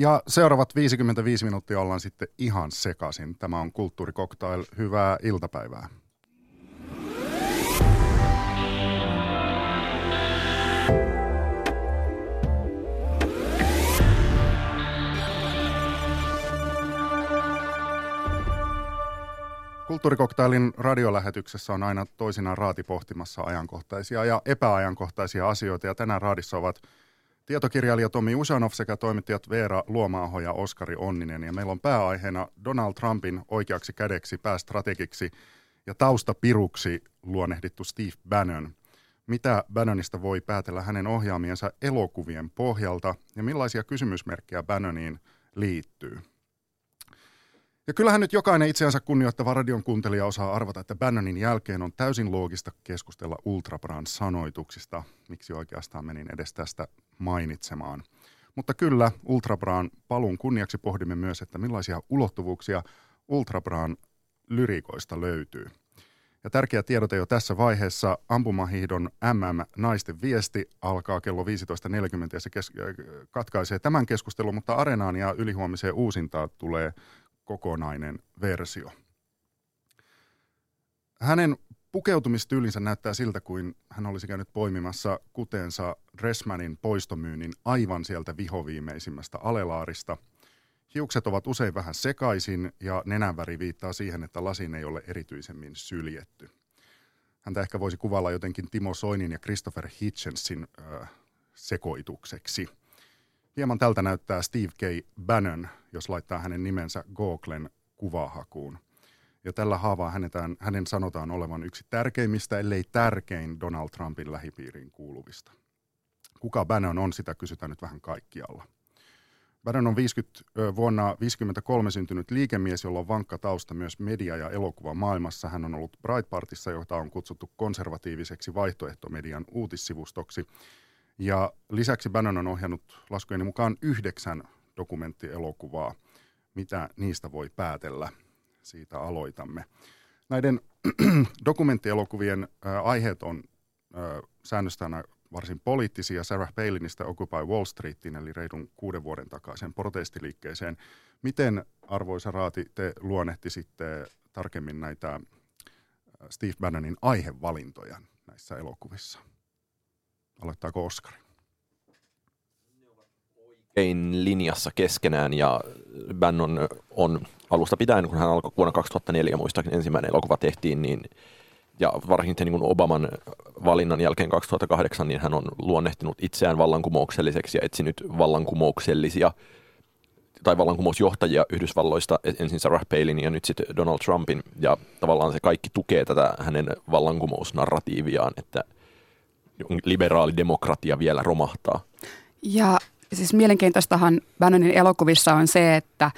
Ja seuraavat 55 minuuttia ollaan sitten ihan sekaisin. Tämä on Kulttuurikoktail. Hyvää iltapäivää. Kulttuurikoktailin radiolähetyksessä on aina toisinaan raati pohtimassa ajankohtaisia ja epäajankohtaisia asioita. Ja tänään raadissa ovat tietokirjailija Tomi Usanov sekä toimittajat Veera Luomaaho ja Oskari Onninen. Ja meillä on pääaiheena Donald Trumpin oikeaksi kädeksi, päästrategiksi ja taustapiruksi luonnehdittu Steve Bannon. Mitä Bannonista voi päätellä hänen ohjaamiensa elokuvien pohjalta ja millaisia kysymysmerkkejä Bannoniin liittyy? Ja kyllähän nyt jokainen itseänsä kunnioittava radion kuuntelija osaa arvata, että Bannonin jälkeen on täysin loogista keskustella Ultrabran sanoituksista. Miksi oikeastaan menin edes tästä mainitsemaan. Mutta kyllä, Ultrabran palun kunniaksi pohdimme myös, että millaisia ulottuvuuksia Ultrabran lyrikoista löytyy. Ja tärkeä tiedote jo tässä vaiheessa, ampumahiidon MM-naisten viesti alkaa kello 15.40 ja se kes- katkaisee tämän keskustelun, mutta Areenaan ja ylihuomiseen uusintaan tulee kokonainen versio. Hänen pukeutumistyylinsä näyttää siltä, kuin hän olisi käynyt poimimassa kutensa Dressmanin poistomyynnin aivan sieltä vihoviimeisimmästä alelaarista. Hiukset ovat usein vähän sekaisin ja nenänväri viittaa siihen, että lasin ei ole erityisemmin syljetty. Häntä ehkä voisi kuvailla jotenkin Timo Soinin ja Christopher Hitchensin äh, sekoitukseksi – Hieman tältä näyttää Steve K. Bannon, jos laittaa hänen nimensä Googlen kuvahakuun. Ja tällä haavaa hänetään, hänen sanotaan olevan yksi tärkeimmistä, ellei tärkein Donald Trumpin lähipiiriin kuuluvista. Kuka Bannon on, sitä kysytään nyt vähän kaikkialla. Bannon on 50, vuonna 1953 syntynyt liikemies, jolla on vankka tausta myös media- ja elokuva maailmassa. Hän on ollut Breitbartissa, jota on kutsuttu konservatiiviseksi vaihtoehtomedian uutissivustoksi – ja lisäksi Bannon on ohjannut laskujeni mukaan yhdeksän dokumenttielokuvaa. Mitä niistä voi päätellä? Siitä aloitamme. Näiden dokumenttielokuvien aiheet on ä, säännöstänä varsin poliittisia. Sarah Palinista Occupy Wall Streetin, eli reidun kuuden vuoden takaisen protestiliikkeeseen. Miten, arvoisa Raati, te luonnehtisitte tarkemmin näitä Steve Bannonin aihevalintoja näissä elokuvissa? Aloittaako Oskari? Oikein linjassa keskenään ja Bannon on alusta pitäen, kun hän alkoi vuonna 2004 muistaakseni ensimmäinen elokuva tehtiin, niin ja varsinkin niin kuin Obaman valinnan jälkeen 2008, niin hän on luonnehtinut itseään vallankumoukselliseksi ja etsinyt vallankumouksellisia tai vallankumousjohtajia Yhdysvalloista, ensin Sarah Palin ja nyt sitten Donald Trumpin, ja tavallaan se kaikki tukee tätä hänen vallankumousnarratiiviaan, että – liberaali demokratia vielä romahtaa. Ja siis mielenkiintoistahan Bannonin elokuvissa on se, että,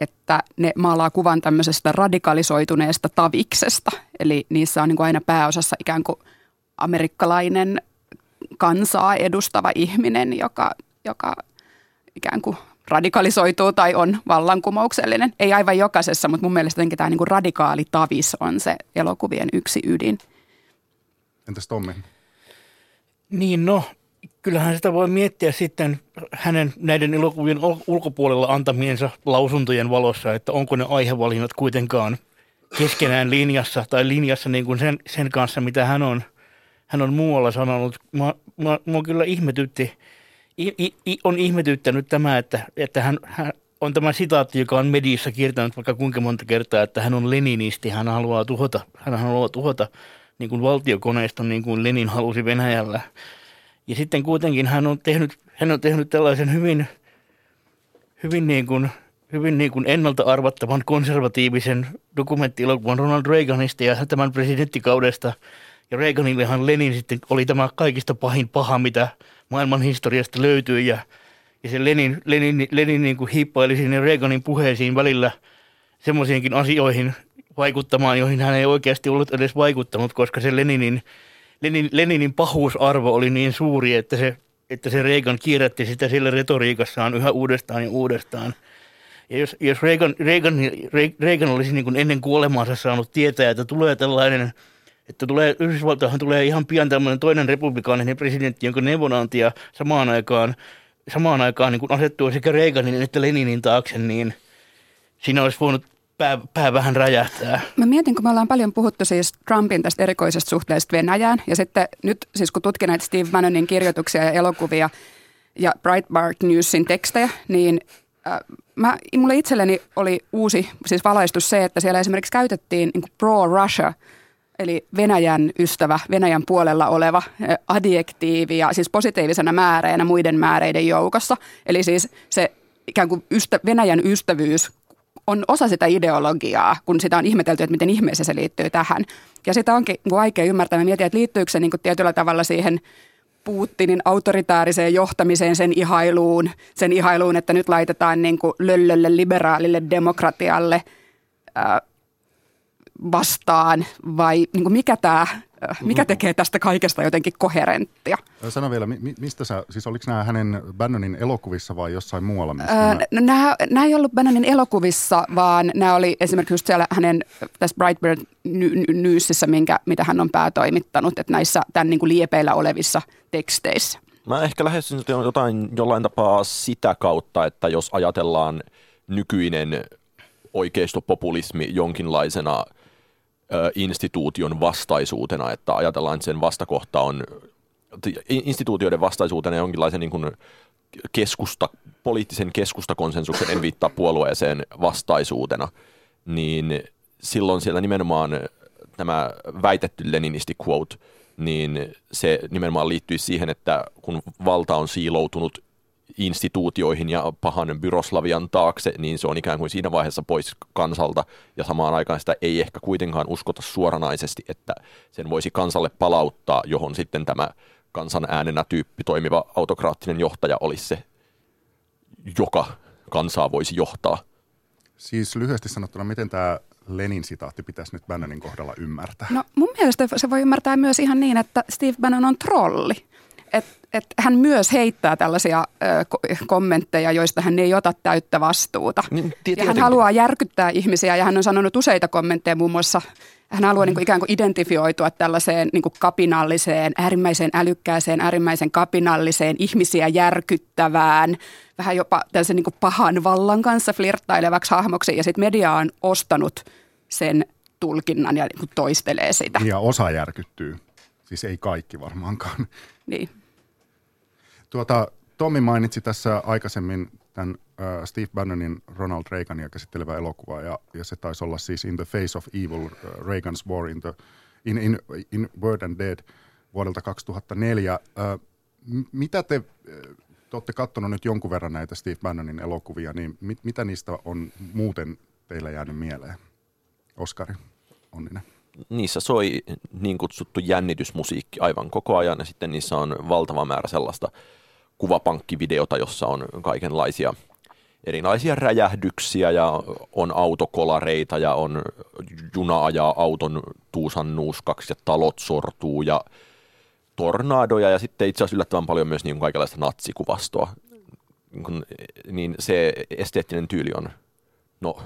että ne maalaa kuvan tämmöisestä radikalisoituneesta taviksesta. Eli niissä on niin kuin aina pääosassa ikään kuin amerikkalainen kansaa edustava ihminen, joka, joka ikään kuin radikalisoituu tai on vallankumouksellinen. Ei aivan jokaisessa, mutta mun mielestä tämä niin kuin radikaali tavis on se elokuvien yksi ydin. Entäs Tommi? Niin no, kyllähän sitä voi miettiä sitten hänen näiden elokuvien ulkopuolella antamiensa lausuntojen valossa, että onko ne aihevalinnat kuitenkaan keskenään linjassa tai linjassa niin kuin sen, sen kanssa, mitä hän on, hän on muualla sanonut. Mua, mua, mua kyllä ihmetytti, i, i, on ihmetyttänyt tämä, että, että hän, hän on tämä sitaatti, joka on mediassa kirjoittanut vaikka kuinka monta kertaa, että hän on leninisti, hän haluaa tuhota, hän haluaa tuhota niin kuin valtiokoneiston, niin kuin Lenin halusi Venäjällä. Ja sitten kuitenkin hän on tehnyt, hän on tehnyt tällaisen hyvin, hyvin, niin kuin, hyvin niin kuin ennalta arvattavan konservatiivisen dokumenttielokuvan Ronald Reaganista ja tämän presidenttikaudesta. Ja Reaganillehan Lenin sitten oli tämä kaikista pahin paha, mitä maailman historiasta löytyy. Ja, ja se Lenin, Lenin, Lenin niin kuin hiippaili sinne Reaganin puheisiin välillä semmoisiinkin asioihin, vaikuttamaan, joihin hän ei oikeasti ollut edes vaikuttanut, koska se Leninin, Lenin, Leninin pahuusarvo oli niin suuri, että se, että se Reagan kierrätti sitä sillä retoriikassaan yhä uudestaan ja uudestaan. Ja jos, jos Reagan, Reagan, Reagan olisi niin kuin ennen kuolemaansa saanut tietää, että tulee tällainen, että tulee, Yhdysvaltoihin tulee ihan pian tämmöinen toinen republikaaninen presidentti, jonka neuvonantia samaan aikaan samaan aikaan niin kun asettua sekä Reaganin että Leninin taakse, niin siinä olisi voinut pää, pää vähän räjähtää. Mä mietin, kun me ollaan paljon puhuttu siis Trumpin tästä erikoisesta suhteesta Venäjään, ja sitten nyt siis kun tutkin näitä Steve Bannonin kirjoituksia ja elokuvia ja Breitbart Newsin tekstejä, niin äh, mä, mulle itselleni oli uusi siis valaistus se, että siellä esimerkiksi käytettiin niin pro-Russia – eli Venäjän ystävä, Venäjän puolella oleva adjektiivi ja siis positiivisena määreenä muiden määreiden joukossa. Eli siis se ikään kuin ystä, Venäjän ystävyys on osa sitä ideologiaa, kun sitä on ihmetelty, että miten ihmeessä se liittyy tähän. Ja sitä onkin vaikea ymmärtää. Mä mietin, että liittyykö se niin kuin tietyllä tavalla siihen Putinin autoritaariseen johtamiseen, sen ihailuun, sen ihailuun, että nyt laitetaan niin kuin löllölle liberaalille demokratialle ää, vastaan vai niin kuin mikä, tämä, mikä mm. tekee tästä kaikesta jotenkin koherenttia? Sano vielä, mistä sä, siis oliko nämä hänen Bannonin elokuvissa vai jossain muualla? Missä öö, no, nämä, nämä ei ollut Bannonin elokuvissa, vaan nämä oli esimerkiksi just siellä hänen tässä Brightbird Newsissä, minkä, mitä hän on päätoimittanut, että näissä tämän niin kuin liepeillä olevissa teksteissä. Mä ehkä lähestyn jotain jollain tapaa sitä kautta, että jos ajatellaan nykyinen oikeistopopulismi jonkinlaisena – instituution vastaisuutena, että ajatellaan, että sen vastakohta on instituutioiden vastaisuutena jonkinlaisen niin kuin keskusta, poliittisen keskustakonsensuksen, en viittaa puolueeseen vastaisuutena, niin silloin siellä nimenomaan tämä väitetty leninisti quote, niin se nimenomaan liittyy siihen, että kun valta on siiloutunut instituutioihin ja pahan byroslavian taakse, niin se on ikään kuin siinä vaiheessa pois kansalta ja samaan aikaan sitä ei ehkä kuitenkaan uskota suoranaisesti, että sen voisi kansalle palauttaa, johon sitten tämä kansan äänenä tyyppi toimiva autokraattinen johtaja olisi se, joka kansaa voisi johtaa. Siis lyhyesti sanottuna, miten tämä Lenin sitaatti pitäisi nyt Bannonin kohdalla ymmärtää? No mun mielestä se voi ymmärtää myös ihan niin, että Steve Bannon on trolli että et hän myös heittää tällaisia ö, kommentteja, joista hän ei ota täyttä vastuuta. Niin, ja hän haluaa järkyttää ihmisiä ja hän on sanonut useita kommentteja muun muassa hän haluaa mm. niin kuin ikään kuin identifioitua tällaiseen niin kuin kapinalliseen, äärimmäiseen älykkääseen, äärimmäisen kapinalliseen, ihmisiä järkyttävään, vähän jopa tällaisen niin kuin pahan vallan kanssa flirttailevaksi hahmoksi. Ja sitten media on ostanut sen tulkinnan ja niin kuin toistelee sitä. Ja osa järkyttyy. Siis ei kaikki varmaankaan. Niin. Tuota, Tommi mainitsi tässä aikaisemmin tämän uh, Steve Bannonin Ronald Reagania käsittelevä elokuva, ja, ja se taisi olla siis In the Face of Evil, uh, Reagan's War in, the, in, in, in Word and Dead vuodelta 2004. Uh, mitä te, te olette katsonut nyt jonkun verran näitä Steve Bannonin elokuvia, niin mit, mitä niistä on muuten teillä jäänyt mieleen? Oskari, onninen niissä soi niin kutsuttu jännitysmusiikki aivan koko ajan ja sitten niissä on valtava määrä sellaista kuvapankkivideota, jossa on kaikenlaisia erilaisia räjähdyksiä ja on autokolareita ja on juna ajaa auton tuusan nuuskaksi ja talot sortuu ja tornadoja ja sitten itse asiassa yllättävän paljon myös niin kaikenlaista natsikuvastoa. Niin, niin se esteettinen tyyli on no,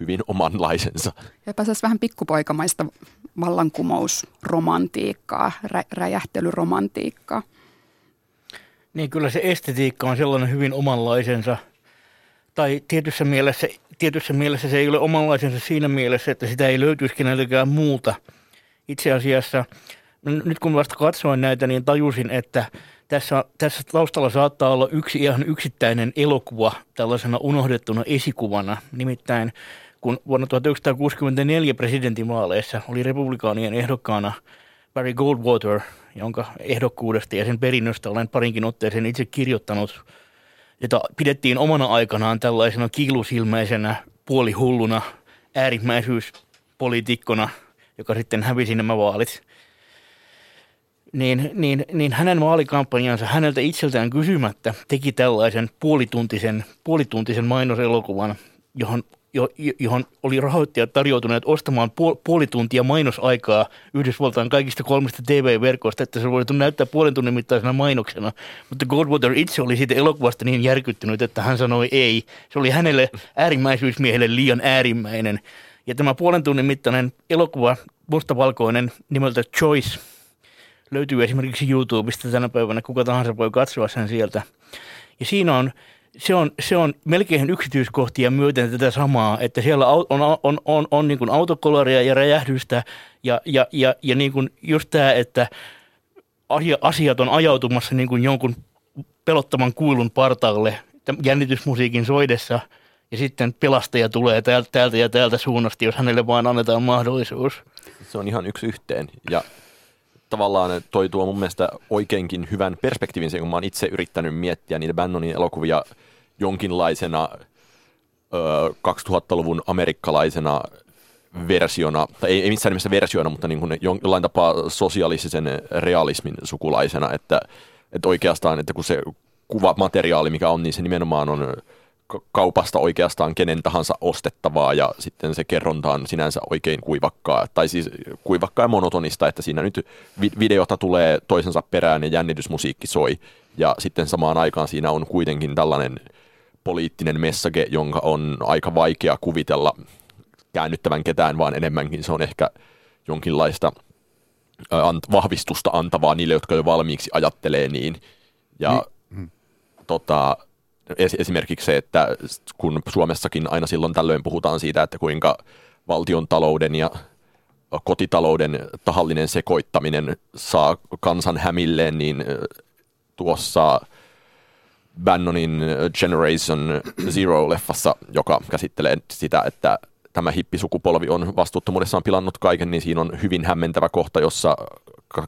hyvin omanlaisensa. Jopa se vähän pikkupoikamaista vallankumousromantiikkaa, rä, räjähtelyromantiikkaa. Niin kyllä se estetiikka on sellainen hyvin omanlaisensa. Tai tietyssä mielessä, tietyssä mielessä se ei ole omanlaisensa siinä mielessä, että sitä ei löytyisi keneltäkään muuta. Itse asiassa nyt kun vasta katsoin näitä, niin tajusin, että tässä, tässä taustalla saattaa olla yksi ihan yksittäinen elokuva tällaisena unohdettuna esikuvana. Nimittäin kun vuonna 1964 presidentinvaaleissa oli republikaanien ehdokkaana Barry Goldwater, jonka ehdokkuudesta ja sen perinnöstä olen parinkin otteeseen itse kirjoittanut, jota pidettiin omana aikanaan tällaisena kiilusilmäisenä, puolihulluna äärimmäisyyspoliitikkona, joka sitten hävisi nämä vaalit. Niin, niin, niin hänen vaalikampanjansa häneltä itseltään kysymättä teki tällaisen puolituntisen, puolituntisen mainoselokuvan, johon johon oli rahoittajat tarjoutuneet ostamaan puoli tuntia mainosaikaa Yhdysvaltain kaikista kolmesta TV-verkosta, että se voisi näyttää puolen tunnin mittaisena mainoksena. Mutta Goldwater itse oli siitä elokuvasta niin järkyttynyt, että hän sanoi ei. Se oli hänelle äärimmäisyysmiehelle liian äärimmäinen. Ja tämä puolen tunnin mittainen elokuva, mustavalkoinen nimeltä Choice, löytyy esimerkiksi YouTubesta tänä päivänä. Kuka tahansa voi katsoa sen sieltä. Ja siinä on, se on, se on melkein yksityiskohtia myöten tätä samaa, että siellä on, on, on, on, niin kuin autokoloria ja räjähdystä ja, ja, ja, ja niin kuin just tämä, että asiat on ajautumassa niin kuin jonkun pelottavan kuilun partaalle jännitysmusiikin soidessa ja sitten pelastaja tulee täältä ja täältä suunnasta, jos hänelle vain annetaan mahdollisuus. Se on ihan yksi yhteen ja tavallaan toi tuo mun mielestä oikeinkin hyvän perspektiivin sen, kun mä oon itse yrittänyt miettiä niitä Bannonin elokuvia jonkinlaisena ö, 2000-luvun amerikkalaisena versiona, tai ei, ei missään nimessä versiona, mutta niin kuin jollain tapaa sosiaalisen realismin sukulaisena, että, että oikeastaan, että kun se kuvamateriaali, mikä on, niin se nimenomaan on kaupasta oikeastaan kenen tahansa ostettavaa ja sitten se kerronta on sinänsä oikein kuivakkaa, tai siis kuivakkaa ja monotonista, että siinä nyt videota tulee toisensa perään ja jännitysmusiikki soi ja sitten samaan aikaan siinä on kuitenkin tällainen poliittinen message, jonka on aika vaikea kuvitella käännyttävän ketään, vaan enemmänkin se on ehkä jonkinlaista vahvistusta antavaa niille, jotka jo valmiiksi ajattelee niin. Ja niin. tota, esimerkiksi se, että kun Suomessakin aina silloin tällöin puhutaan siitä, että kuinka valtion talouden ja kotitalouden tahallinen sekoittaminen saa kansan hämilleen, niin tuossa Bannonin Generation Zero-leffassa, joka käsittelee sitä, että tämä hippisukupolvi on vastuuttomuudessaan pilannut kaiken, niin siinä on hyvin hämmentävä kohta, jossa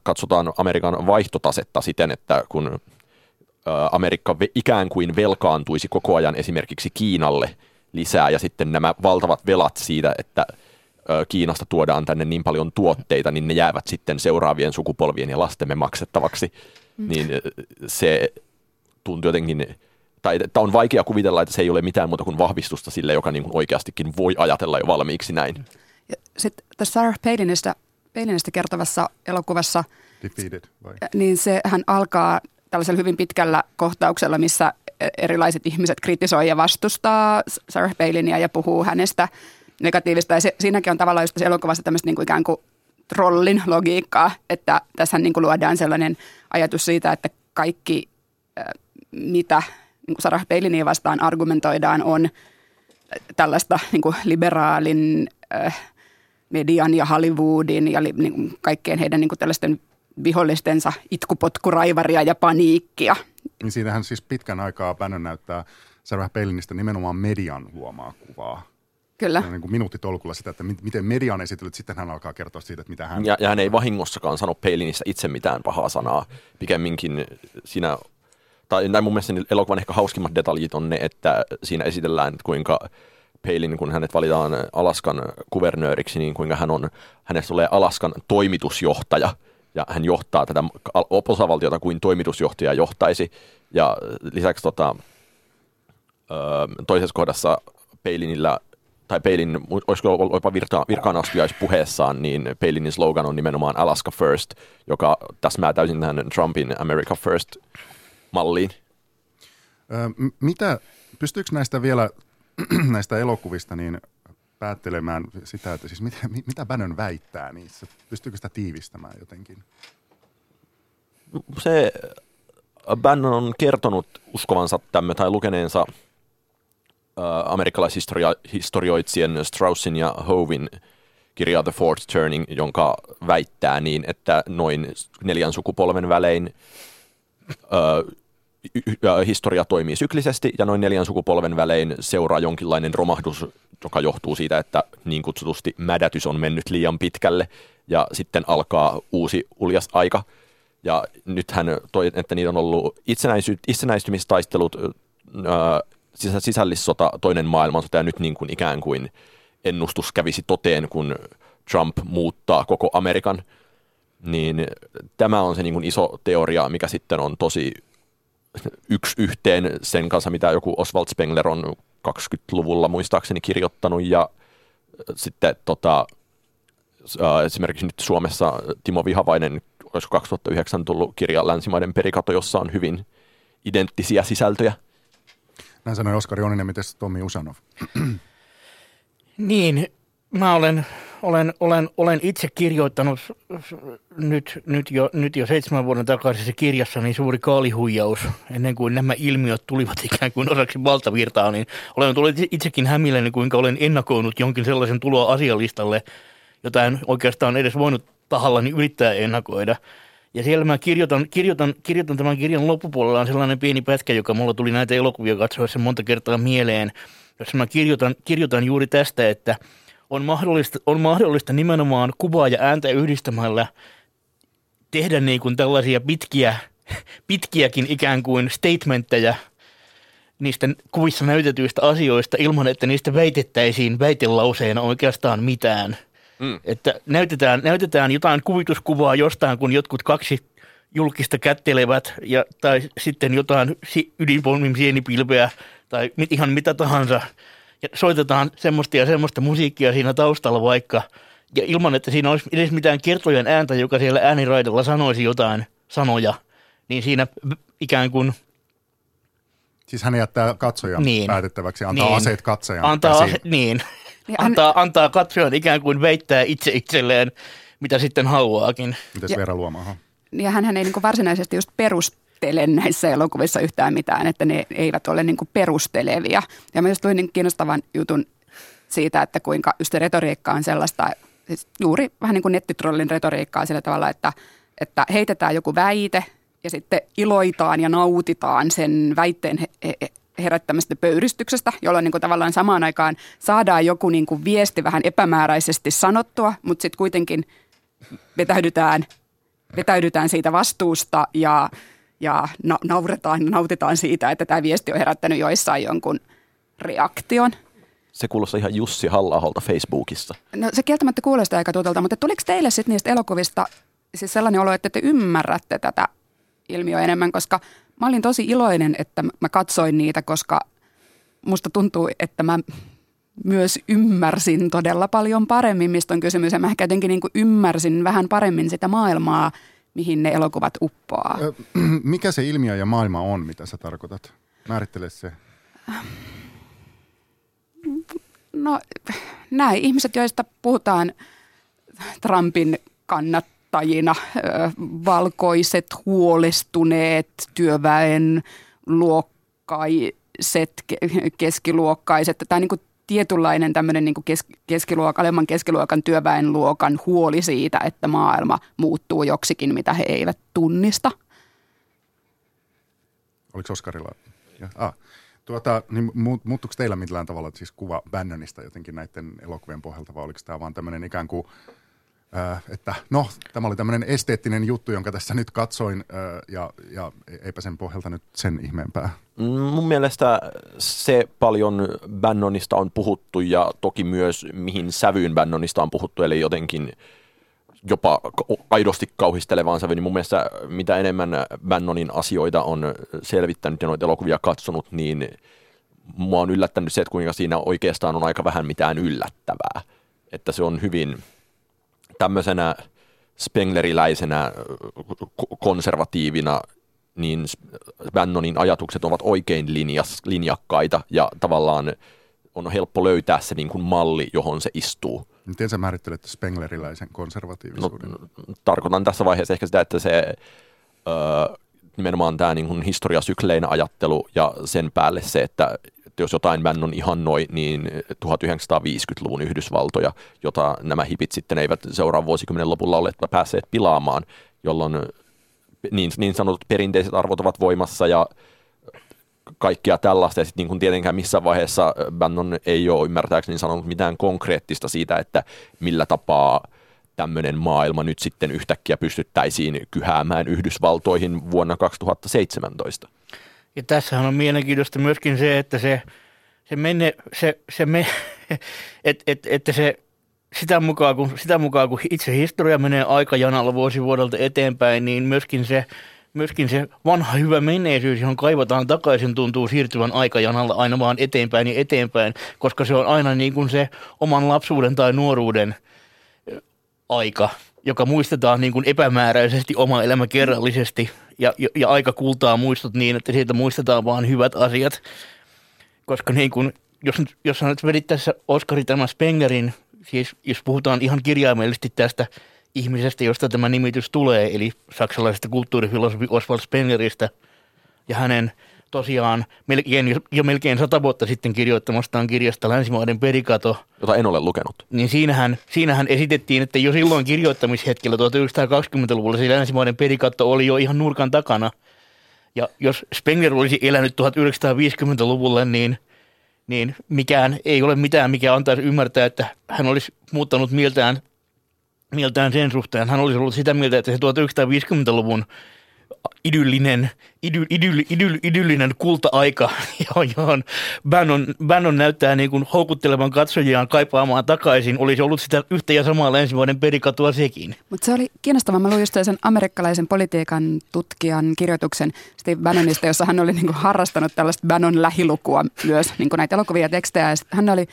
katsotaan Amerikan vaihtotasetta siten, että kun Amerikka ikään kuin velkaantuisi koko ajan esimerkiksi Kiinalle lisää ja sitten nämä valtavat velat siitä, että Kiinasta tuodaan tänne niin paljon tuotteita, niin ne jäävät sitten seuraavien sukupolvien ja lastemme maksettavaksi, mm. niin se tuntuu jotenkin, tai että on vaikea kuvitella, että se ei ole mitään muuta kuin vahvistusta sille, joka niin kuin oikeastikin voi ajatella jo valmiiksi näin. Sitten tässä Sarah Palinista, Palinista kertovassa elokuvassa, Defeated, vai? niin se hän alkaa tällaisella hyvin pitkällä kohtauksella, missä e- erilaiset ihmiset kritisoi ja vastustaa Sarah Palinia ja puhuu hänestä negatiivista. Ja se, siinäkin on tavallaan just elokuvassa tämmöistä niin kuin ikään kuin trollin logiikkaa, että tässä niin kuin luodaan sellainen ajatus siitä, että kaikki, mitä niin kuin Sarah Palinia vastaan argumentoidaan, on tällaista niin kuin liberaalin median ja Hollywoodin ja niin kaikkien heidän niin kuin tällaisten vihollistensa itkupotkuraivaria ja paniikkia. Niin siinähän siis pitkän aikaa Bannon näyttää Sarah Palinista nimenomaan median luomaa kuvaa. Kyllä. niin kuin minuuttitolkulla sitä, että miten media on esitellyt, sitten hän alkaa kertoa siitä, että mitä hän... Ja, ja hän ei vahingossakaan sano Palinista itse mitään pahaa sanaa. Pikemminkin siinä, tai näin mun mielestä elokuvan ehkä hauskimmat detaljit on ne, että siinä esitellään, että kuinka Palin, kun hänet valitaan Alaskan kuvernööriksi, niin kuinka hän on, hänestä tulee Alaskan toimitusjohtaja – ja hän johtaa tätä osavaltiota kuin toimitusjohtaja johtaisi. Ja lisäksi tota, toisessa kohdassa Peilinillä tai Peilin, olisiko jopa virka, virkaanastujaispuheessaan, niin Peilinin slogan on nimenomaan Alaska First, joka täsmää täysin tähän Trumpin America First malliin. Ö, mitä, pystyykö näistä vielä näistä elokuvista, niin päättelemään sitä, että siis mitä, mitä Bannon väittää niissä? Pystyykö sitä tiivistämään jotenkin? Se Bannon on kertonut uskovansa tämmöinen tai lukeneensa äh, amerikkalaishistorioitsijän Straussin ja Hovin kirjaa The Fourth Turning, jonka väittää niin, että noin neljän sukupolven välein äh, historia toimii syklisesti ja noin neljän sukupolven välein seuraa jonkinlainen romahdus, joka johtuu siitä, että niin kutsutusti mädätys on mennyt liian pitkälle ja sitten alkaa uusi uljas aika. Ja nythän toi, että niitä on ollut itsenäisy, itsenäistymistaistelut, ää, sisällissota, toinen maailmansota ja nyt niin kuin ikään kuin ennustus kävisi toteen, kun Trump muuttaa koko Amerikan. Niin tämä on se niin kuin iso teoria, mikä sitten on tosi yksi yhteen sen kanssa, mitä joku Oswald Spengler on 20-luvulla muistaakseni kirjoittanut ja sitten tota, esimerkiksi nyt Suomessa Timo Vihavainen, olisiko 2009 tullut kirja Länsimaiden perikato, jossa on hyvin identtisiä sisältöjä. Näin sanoi Oskari Oninen, miten Tommi Usanov? niin, mä olen olen, olen, olen itse kirjoittanut nyt, nyt, jo, nyt jo seitsemän vuoden takaisessa kirjassani Suuri kaalihuijaus, ennen kuin nämä ilmiöt tulivat ikään kuin osaksi valtavirtaa, niin olen tullut itsekin hämilläni, kuinka olen ennakoinut jonkin sellaisen tuloa asialistalle, jota en oikeastaan edes voinut tahallani yrittää ennakoida. Ja siellä mä kirjoitan, kirjoitan, kirjoitan tämän kirjan loppupuolella on sellainen pieni pätkä, joka mulla tuli näitä elokuvia katsoessa monta kertaa mieleen, jossa mä kirjoitan, kirjoitan juuri tästä, että – on mahdollista, on mahdollista nimenomaan kuvaa ja ääntä yhdistämällä tehdä niin kuin tällaisia pitkiä, pitkiäkin ikään kuin statementteja niistä kuvissa näytetyistä asioista ilman, että niistä väitettäisiin väitelauseena oikeastaan mitään. Mm. Että näytetään, näytetään jotain kuvituskuvaa jostain, kun jotkut kaksi julkista kättelevät ja, tai sitten jotain ydinpommin sienipilveä tai ihan mitä tahansa – ja soitetaan semmoista ja semmoista musiikkia siinä taustalla vaikka, ja ilman, että siinä olisi edes mitään kertojen ääntä, joka siellä ääniraidalla sanoisi jotain sanoja, niin siinä ikään kuin Siis hän jättää katsojan niin. päätettäväksi, antaa niin. aseet katsojan antaa, ase- niin. niin antaa, antaa katsojan ikään kuin väittää itse itselleen, mitä sitten haluaakin. Mitäs Veera Luomaha? Ja hän ei niin varsinaisesti just perust, perustele näissä elokuvissa yhtään mitään, että ne eivät ole niin kuin perustelevia. Ja mä just luin niin kiinnostavan jutun siitä, että kuinka just retoriikka on sellaista, siis juuri vähän niin kuin nettitrollin retoriikkaa sillä tavalla, että, että heitetään joku väite ja sitten iloitaan ja nautitaan sen väitteen he, he, herättämästä pöyristyksestä, jolloin niin kuin tavallaan samaan aikaan saadaan joku niin kuin viesti vähän epämääräisesti sanottua, mutta sitten kuitenkin vetäydytään, vetäydytään siitä vastuusta ja ja na- nauretaan ja nautitaan siitä, että tämä viesti on herättänyt joissain jonkun reaktion. Se kuulostaa ihan Jussi halla Facebookissa. No se kieltämättä kuulostaa aika tutulta, mutta tuliko teille sitten niistä elokuvista siis sellainen olo, että te ymmärrätte tätä ilmiöä enemmän, koska mä olin tosi iloinen, että mä katsoin niitä, koska musta tuntuu, että mä myös ymmärsin todella paljon paremmin, mistä on kysymys. Ja mä ehkä jotenkin niin ymmärsin vähän paremmin sitä maailmaa, mihin ne elokuvat uppoaa. Mikä se ilmiö ja maailma on, mitä sä tarkoitat? Määrittele se. No näin, ihmiset, joista puhutaan Trumpin kannattajina, valkoiset, huolestuneet, työväen luokkaiset, keskiluokkaiset, tai niin kuin tietynlainen tämmöinen niin kes, keskiluokan, alemman keskiluokan työväenluokan huoli siitä, että maailma muuttuu joksikin, mitä he eivät tunnista. Oliko Oskarilla? Ja, ah. Tuota, niin muuttuiko teillä millään tavalla siis kuva Bannonista jotenkin näiden elokuvien pohjalta, vai oliko tämä vaan tämmöinen ikään kuin – että no, tämä oli tämmöinen esteettinen juttu, jonka tässä nyt katsoin, ja, ja eipä sen pohjalta nyt sen ihmeempää. Mm, mun mielestä se paljon Bannonista on puhuttu, ja toki myös mihin sävyyn Bannonista on puhuttu, eli jotenkin jopa aidosti kauhistelevaan sävyyn, niin mun mielestä mitä enemmän Bannonin asioita on selvittänyt ja noita elokuvia katsonut, niin mua on yllättänyt se, että kuinka siinä oikeastaan on aika vähän mitään yllättävää. Että se on hyvin tämmöisenä spengleriläisenä konservatiivina niin Bannonin ajatukset ovat oikein linjas, linjakkaita ja tavallaan on helppo löytää se niin kuin malli, johon se istuu. Miten sä määrittelet spengleriläisen konservatiivisuuden? No, tarkoitan tässä vaiheessa ehkä sitä, että se ö, nimenomaan tämä niin kuin historiasykleinen ajattelu ja sen päälle se, että että jos jotain Bannon ihannoi, niin 1950-luvun Yhdysvaltoja, jota nämä hipit sitten eivät seuraavan vuosikymmenen lopulla ole päässeet pilaamaan, jolloin niin, niin sanotut perinteiset arvot ovat voimassa ja kaikkia tällaista. Ja sitten niin kuin tietenkään missään vaiheessa Bannon ei ole ymmärtääkseni sanonut mitään konkreettista siitä, että millä tapaa tämmöinen maailma nyt sitten yhtäkkiä pystyttäisiin kyhäämään Yhdysvaltoihin vuonna 2017. Ja tässähän on mielenkiintoista myöskin se, että se, se menne, se, se me, et, et, että se sitä mukaan, kun, sitä mukaan, kun itse historia menee aikajanalla vuosi vuodelta eteenpäin, niin myöskin se, myöskin se vanha hyvä menneisyys, johon kaivataan takaisin, tuntuu siirtyvän aikajanalla aina vaan eteenpäin ja eteenpäin, koska se on aina niin kuin se oman lapsuuden tai nuoruuden aika, joka muistetaan niin kuin epämääräisesti oma elämä kerrallisesti ja, ja, ja aika kultaa muistot niin, että siitä muistetaan vaan hyvät asiat. Koska niin kuin, jos, jos nyt vedit tässä Oskari tämän Spengerin siis jos puhutaan ihan kirjaimellisesti tästä ihmisestä, josta tämä nimitys tulee, eli saksalaisesta kulttuurifilosofi Oswald Spengeristä ja hänen tosiaan melkein, jo melkein sata vuotta sitten kirjoittamastaan kirjasta Länsimaiden perikato. Jota en ole lukenut. Niin siinähän, siinähän esitettiin, että jo silloin kirjoittamishetkellä 1920-luvulla se Länsimaiden perikato oli jo ihan nurkan takana. Ja jos Spenger olisi elänyt 1950-luvulle, niin, niin mikään ei ole mitään, mikä antaisi ymmärtää, että hän olisi muuttanut mieltään, mieltään sen suhteen. Hän olisi ollut sitä mieltä, että se 1950-luvun idyllinen, idy, idyll, idyll, idyllinen kulta-aika, johon Bannon, Bannon näyttää niin kuin houkuttelevan katsojiaan kaipaamaan takaisin, olisi ollut sitä yhtä ja samaa länsivuoden perikatua sekin. Mutta se oli kiinnostavaa. Mä luin just sen amerikkalaisen politiikan tutkijan kirjoituksen Steve Bannonista, jossa hän oli niin kuin harrastanut tällaista Bannon lähilukua myös, niin kuin näitä elokuvia tekstejä. Ja hän oli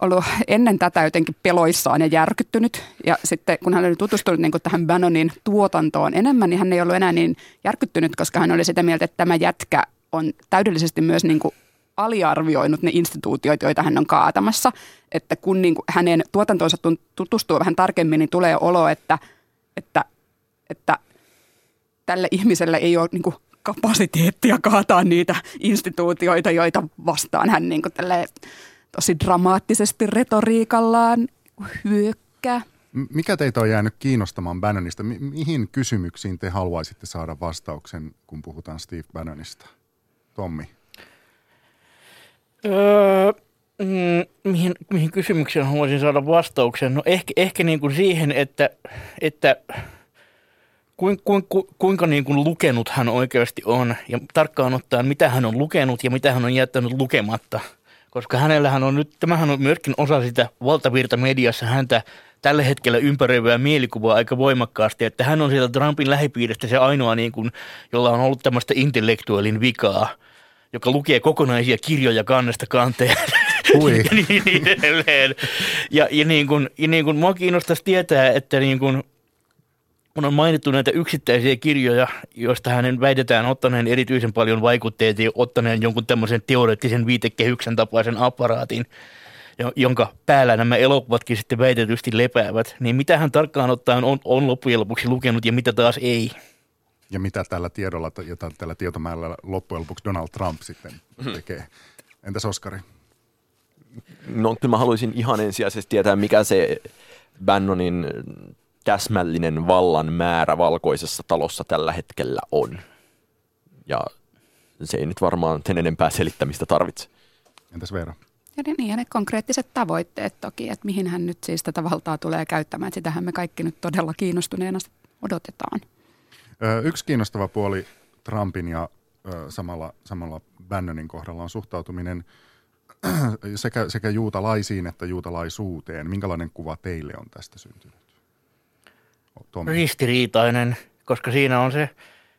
ollut ennen tätä jotenkin peloissaan ja järkyttynyt. Ja sitten kun hän oli tutustunut niin tähän Bannonin tuotantoon enemmän, niin hän ei ollut enää niin järkyttynyt, koska hän oli sitä mieltä, että tämä jätkä on täydellisesti myös niin kuin aliarvioinut ne instituutiot, joita hän on kaatamassa. Että kun niin kuin hänen tuotantoonsa tutustuu vähän tarkemmin, niin tulee olo, että, että, että tälle ihmiselle ei ole niin kuin kapasiteettia kaataa niitä instituutioita, joita vastaan hän niin kuin tosi dramaattisesti retoriikallaan hyökkää. Mikä teitä on jäänyt kiinnostamaan Bannonista? Mi- mihin kysymyksiin te haluaisitte saada vastauksen, kun puhutaan Steve Bannonista? Tommi? Öö, mm, mihin, mihin kysymykseen haluaisin saada vastauksen? No ehkä, ehkä niin kuin siihen, että, että kuinka, kuinka, kuinka niin kuin lukenut hän oikeasti on ja tarkkaan ottaen, mitä hän on lukenut ja mitä hän on jättänyt lukematta – koska hänellähän on nyt, tämähän on myöskin osa sitä valtavirta mediassa häntä tällä hetkellä ympäröivää mielikuvaa aika voimakkaasti, että hän on sieltä Trumpin lähipiiristä se ainoa, niin kuin, jolla on ollut tämmöistä intellektuaalin vikaa, joka lukee kokonaisia kirjoja kannesta kanteen. Ui. ja niin, niin edelleen. Ja, ja, niin kuin, ja niin kuin mua kiinnostaisi tietää, että niin kuin, kun on mainittu näitä yksittäisiä kirjoja, joista hänen väitetään ottaneen erityisen paljon vaikutteita ja ottaneen jonkun tämmöisen teoreettisen viitekehyksen tapaisen apparaatin, jonka päällä nämä elokuvatkin sitten väitetysti lepäävät, niin mitä hän tarkkaan ottaen on, on loppujen lopuksi lukenut ja mitä taas ei? Ja mitä tällä tiedolla, jota tällä tietomäärällä loppujen lopuksi Donald Trump sitten hmm. tekee? Entäs Oskari? No kyllä mä haluaisin ihan ensisijaisesti tietää, mikä se Bannonin täsmällinen vallan määrä valkoisessa talossa tällä hetkellä on. Ja se ei nyt varmaan sen enempää selittämistä tarvitse. Entäs Veera? Ja niin, ja ne konkreettiset tavoitteet toki, että mihin hän nyt siis tätä valtaa tulee käyttämään. Että sitähän me kaikki nyt todella kiinnostuneena odotetaan. Yksi kiinnostava puoli Trumpin ja samalla, samalla Bannonin kohdalla on suhtautuminen sekä, sekä juutalaisiin että juutalaisuuteen. Minkälainen kuva teille on tästä syntynyt? Tommi? ristiriitainen, koska siinä on se,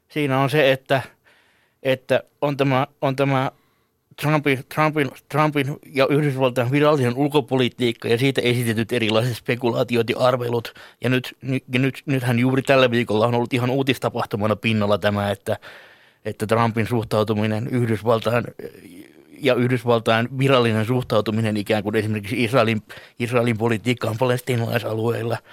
siinä on se että, että on tämä, on tämä Trumpin, Trumpin, Trumpin ja Yhdysvaltain virallinen ulkopolitiikka ja siitä esitetyt erilaiset spekulaatiot ja arvelut. Ja, nyt, ja nyt, nythän juuri tällä viikolla on ollut ihan uutistapahtumana pinnalla tämä, että, että Trumpin suhtautuminen Yhdysvaltain ja Yhdysvaltain virallinen suhtautuminen ikään kuin esimerkiksi Israelin, Israelin politiikkaan palestinalaisalueilla –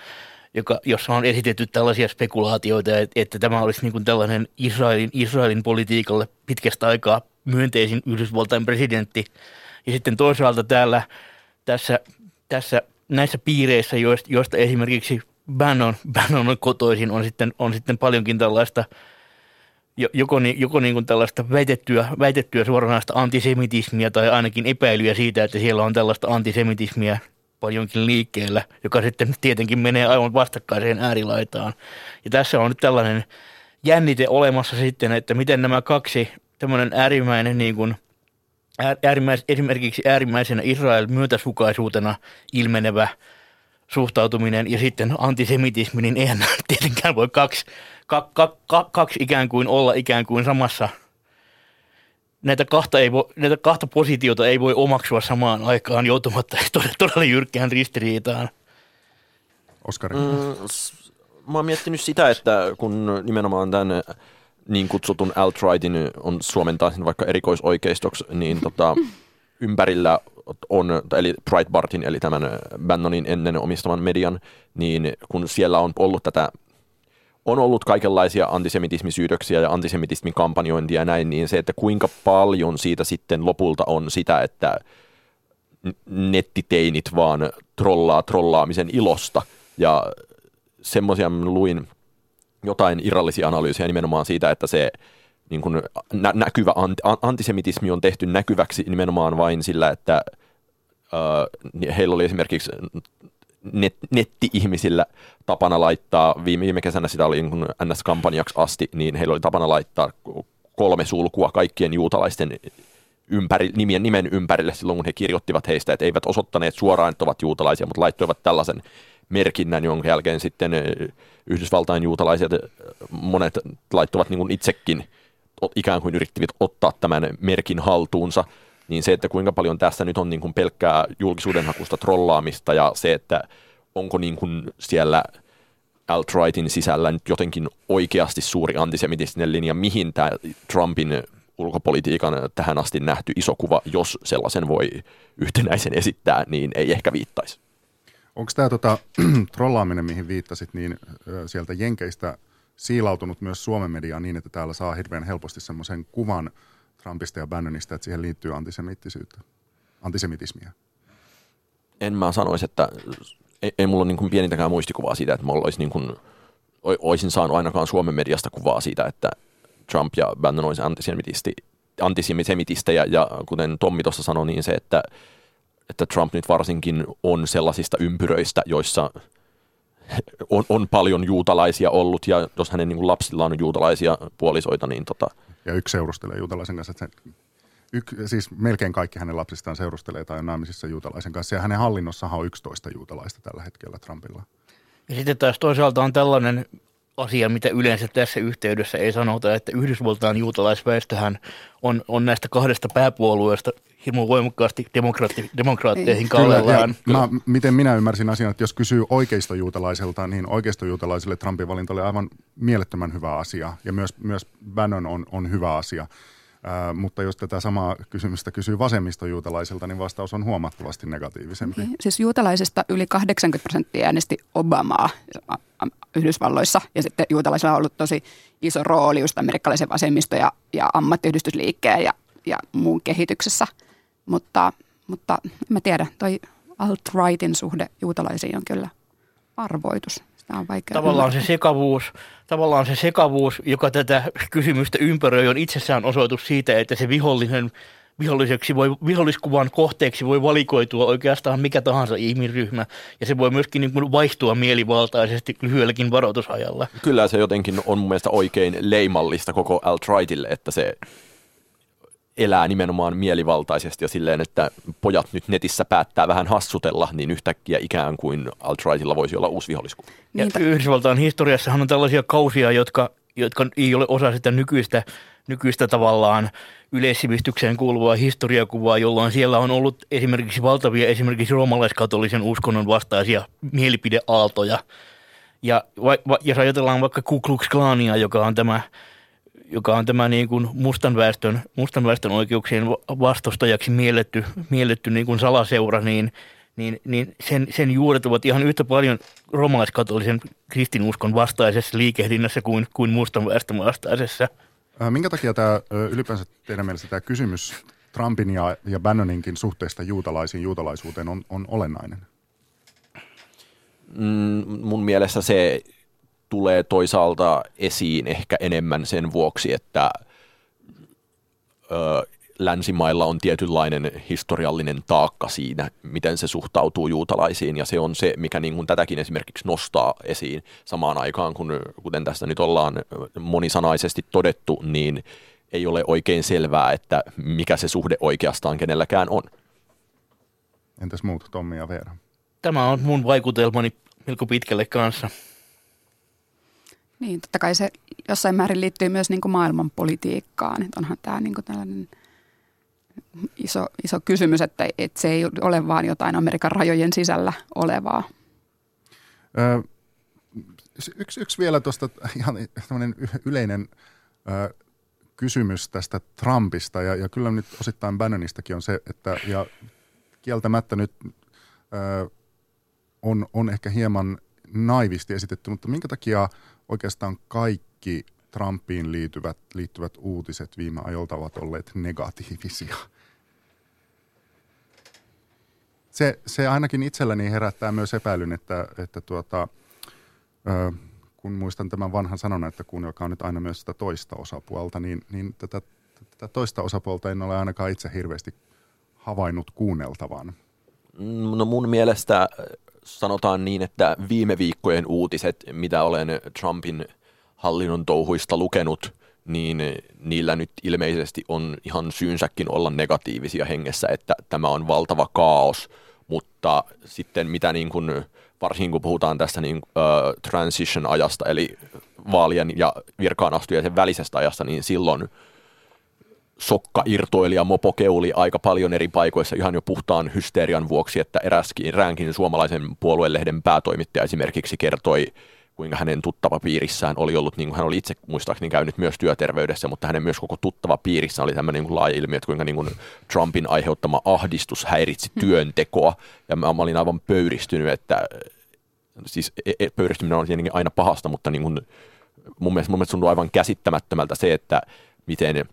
joka, jossa on esitetty tällaisia spekulaatioita, että, että tämä olisi niin kuin tällainen Israelin, Israelin politiikalle pitkästä aikaa myönteisin Yhdysvaltain presidentti. Ja sitten toisaalta täällä tässä, tässä näissä piireissä, joista, joista esimerkiksi Bannon, Bannon on kotoisin, on sitten, on sitten paljonkin tällaista joko, joko niin kuin tällaista väitettyä, väitettyä suoranaista antisemitismia tai ainakin epäilyjä siitä, että siellä on tällaista antisemitismia paljonkin liikkeellä, joka sitten tietenkin menee aivan vastakkaiseen äärilaitaan. Ja tässä on nyt tällainen jännite olemassa sitten, että miten nämä kaksi tämmöinen äärimmäinen niin kuin, äärimmäis, esimerkiksi äärimmäisenä Israel myötäsukaisuutena ilmenevä suhtautuminen ja sitten antisemitismi, niin eihän tietenkään voi kaksi, ka, ka, ka, kaksi ikään kuin olla ikään kuin samassa – näitä kahta, ei voi, näitä kahta positiota ei voi omaksua samaan aikaan joutumatta todella, todella jyrkkään ristiriitaan. Oskari. Mm, mä oon miettinyt sitä, että kun nimenomaan tämän niin kutsutun alt-rightin on suomentaa vaikka erikoisoikeistoksi, niin tota, ympärillä on, eli Breitbartin, eli tämän Bannonin ennen omistaman median, niin kun siellä on ollut tätä on ollut kaikenlaisia antisemitismisyytöksiä ja antisemitismin kampanjointia ja näin, niin se, että kuinka paljon siitä sitten lopulta on sitä, että nettiteinit vaan trollaa trollaamisen ilosta. Ja semmoisia luin jotain irrallisia analyysiä nimenomaan siitä, että se niin kuin nä- näkyvä antisemitismi on tehty näkyväksi nimenomaan vain sillä, että äh, heillä oli esimerkiksi net, netti-ihmisillä tapana laittaa, viime, viime kesänä sitä oli niin NS-kampanjaksi asti, niin heillä oli tapana laittaa kolme sulkua kaikkien juutalaisten ympäri, nimen, nimen ympärille silloin, kun he kirjoittivat heistä, että eivät osoittaneet suoraan, että ovat juutalaisia, mutta laittoivat tällaisen merkinnän, jonka jälkeen sitten Yhdysvaltain juutalaiset monet laittoivat niin kuin itsekin ikään kuin yrittivät ottaa tämän merkin haltuunsa, niin se, että kuinka paljon tässä nyt on niin kuin pelkkää julkisuudenhakusta trollaamista ja se, että onko niin kuin siellä alt-rightin sisällä nyt jotenkin oikeasti suuri antisemitistinen linja, mihin tämä Trumpin ulkopolitiikan tähän asti nähty iso kuva, jos sellaisen voi yhtenäisen esittää, niin ei ehkä viittaisi. Onko tämä tota, trollaaminen, mihin viittasit, niin sieltä Jenkeistä siilautunut myös Suomen mediaan niin, että täällä saa hirveän helposti semmoisen kuvan Trumpista ja Bannonista, että siihen liittyy antisemiittisyyttä, antisemitismiä? En mä sanoisi, että ei, ei mulla ole niin pienintäkään muistikuvaa siitä, että mulla olisi niin kuin, olisin saanut ainakaan Suomen mediasta kuvaa siitä, että Trump ja Bannon olisi antisemitisti, antisemitistejä, ja kuten Tommi tuossa sanoi, niin se, että, että Trump nyt varsinkin on sellaisista ympyröistä, joissa on, on paljon juutalaisia ollut, ja jos hänen niin kuin lapsilla on juutalaisia puolisoita, niin tota... Ja yksi seurustelee juutalaisen kanssa, että se, yk, siis melkein kaikki hänen lapsistaan seurustelee tai on naimisissa juutalaisen kanssa, ja hänen hallinnossahan on 11 juutalaista tällä hetkellä Trumpilla. Ja sitten taas toisaalta on tällainen asia, mitä yleensä tässä yhteydessä ei sanota, että Yhdysvaltain juutalaisväestöhän on, on näistä kahdesta pääpuolueesta hirmu voimakkaasti demokraatti, demokraatteihin kallellaan. Mä, miten minä ymmärsin asian, että jos kysyy oikeistojuutalaiselta, niin oikeistojuutalaisille Trumpin valinta oli aivan mielettömän hyvä asia ja myös, myös Bannon on, on hyvä asia. Ää, mutta jos tätä samaa kysymystä kysyy vasemmistojuutalaisilta, niin vastaus on huomattavasti negatiivisempi. Okay. Siis juutalaisista yli 80 prosenttia äänesti Obamaa Yhdysvalloissa ja sitten juutalaisilla on ollut tosi iso rooli just amerikkalaisen vasemmisto- ja, ja ammattiyhdistysliikkeen ja, ja muun kehityksessä. Mutta, mutta en mä tiedä, toi alt-rightin suhde juutalaisiin on kyllä arvoitus. Sitä on vaikea tavallaan se sekavuus, tavallaan se sekavuus, joka tätä kysymystä ympäröi, on itsessään osoitus siitä, että se vihollinen viholliseksi voi, viholliskuvan kohteeksi voi valikoitua oikeastaan mikä tahansa ihmisryhmä, ja se voi myöskin niin kuin vaihtua mielivaltaisesti lyhyelläkin varoitusajalla. Kyllä se jotenkin on mun mielestä oikein leimallista koko alt-rightille, että se elää nimenomaan mielivaltaisesti ja silleen, että pojat nyt netissä päättää vähän hassutella, niin yhtäkkiä ikään kuin alt-rightilla voisi olla uusi viholliskuva. Ja Yhdysvaltain historiassahan on tällaisia kausia, jotka, jotka ei ole osa sitä nykyistä, nykyistä tavallaan yleissivistykseen kuuluvaa historiakuvaa, jolloin siellä on ollut esimerkiksi valtavia esimerkiksi roomalaiskatolisen uskonnon vastaisia mielipideaaltoja. Ja va, va, jos ajatellaan vaikka Ku Klux Klania, joka on tämä joka on tämä niin kuin mustan, väestön, mustan väestön oikeuksien vastustajaksi mielletty, mielletty niin kuin salaseura, niin, niin, niin sen, sen juuret ovat ihan yhtä paljon romalaiskatolisen kristinuskon vastaisessa liikehdinnässä kuin, kuin mustan väestön vastaisessa. Minkä takia tämä ylipäänsä teidän mielestä tämä kysymys Trumpin ja, ja Bannoninkin suhteesta juutalaisiin juutalaisuuteen on, on olennainen? Mm, mun mielestä se tulee toisaalta esiin ehkä enemmän sen vuoksi, että ö, länsimailla on tietynlainen historiallinen taakka siinä, miten se suhtautuu juutalaisiin, ja se on se, mikä niin kuin tätäkin esimerkiksi nostaa esiin samaan aikaan, kun, kuten tästä nyt ollaan monisanaisesti todettu, niin ei ole oikein selvää, että mikä se suhde oikeastaan kenelläkään on. Entäs muut, Tommi ja Veera? Tämä on mun vaikutelmani melko pitkälle kanssa. Niin, totta kai se jossain määrin liittyy myös niin kuin maailmanpolitiikkaan. Että onhan tämä niin kuin tällainen iso, iso kysymys, että, että se ei ole vaan jotain Amerikan rajojen sisällä olevaa. Ö, yksi, yksi vielä tuosta ihan yleinen ö, kysymys tästä Trumpista, ja, ja kyllä nyt osittain Bannonistakin on se, että ja kieltämättä nyt ö, on, on ehkä hieman naivisti esitetty, mutta minkä takia oikeastaan kaikki Trumpiin liittyvät, liittyvät uutiset viime ajolta ovat olleet negatiivisia? Se, se ainakin itselläni herättää myös epäilyn, että, että tuota, ö, kun muistan tämän vanhan sanonnan, että kuunnelkaa nyt aina myös sitä toista osapuolta, niin, niin tätä, tätä toista osapuolta en ole ainakaan itse hirveästi havainnut kuunneltavan. No mun mielestä sanotaan niin, että viime viikkojen uutiset, mitä olen Trumpin hallinnon touhuista lukenut, niin niillä nyt ilmeisesti on ihan syynsäkin olla negatiivisia hengessä, että tämä on valtava kaos, mutta sitten mitä niin kuin, varsinkin kun puhutaan tästä niin, uh, transition-ajasta, eli vaalien ja virkaan astujaisen välisestä ajasta, niin silloin sokka irtoili ja mopo keuli aika paljon eri paikoissa ihan jo puhtaan hysterian vuoksi, että eräskin eräänkin suomalaisen puoluelehden päätoimittaja esimerkiksi kertoi, kuinka hänen tuttava piirissään oli ollut, niin kuin hän oli itse muistaakseni käynyt myös työterveydessä, mutta hänen myös koko tuttava piirissä oli tämmöinen niin laaja ilmiö, että kuinka niin kuin Trumpin aiheuttama ahdistus häiritsi hmm. työntekoa. Ja mä, mä olin aivan pöyristynyt, että siis e, e, pöyristyminen on tietenkin aina pahasta, mutta niin kuin, mun mielestä, mun mielestä tuntuu aivan käsittämättömältä se, että miten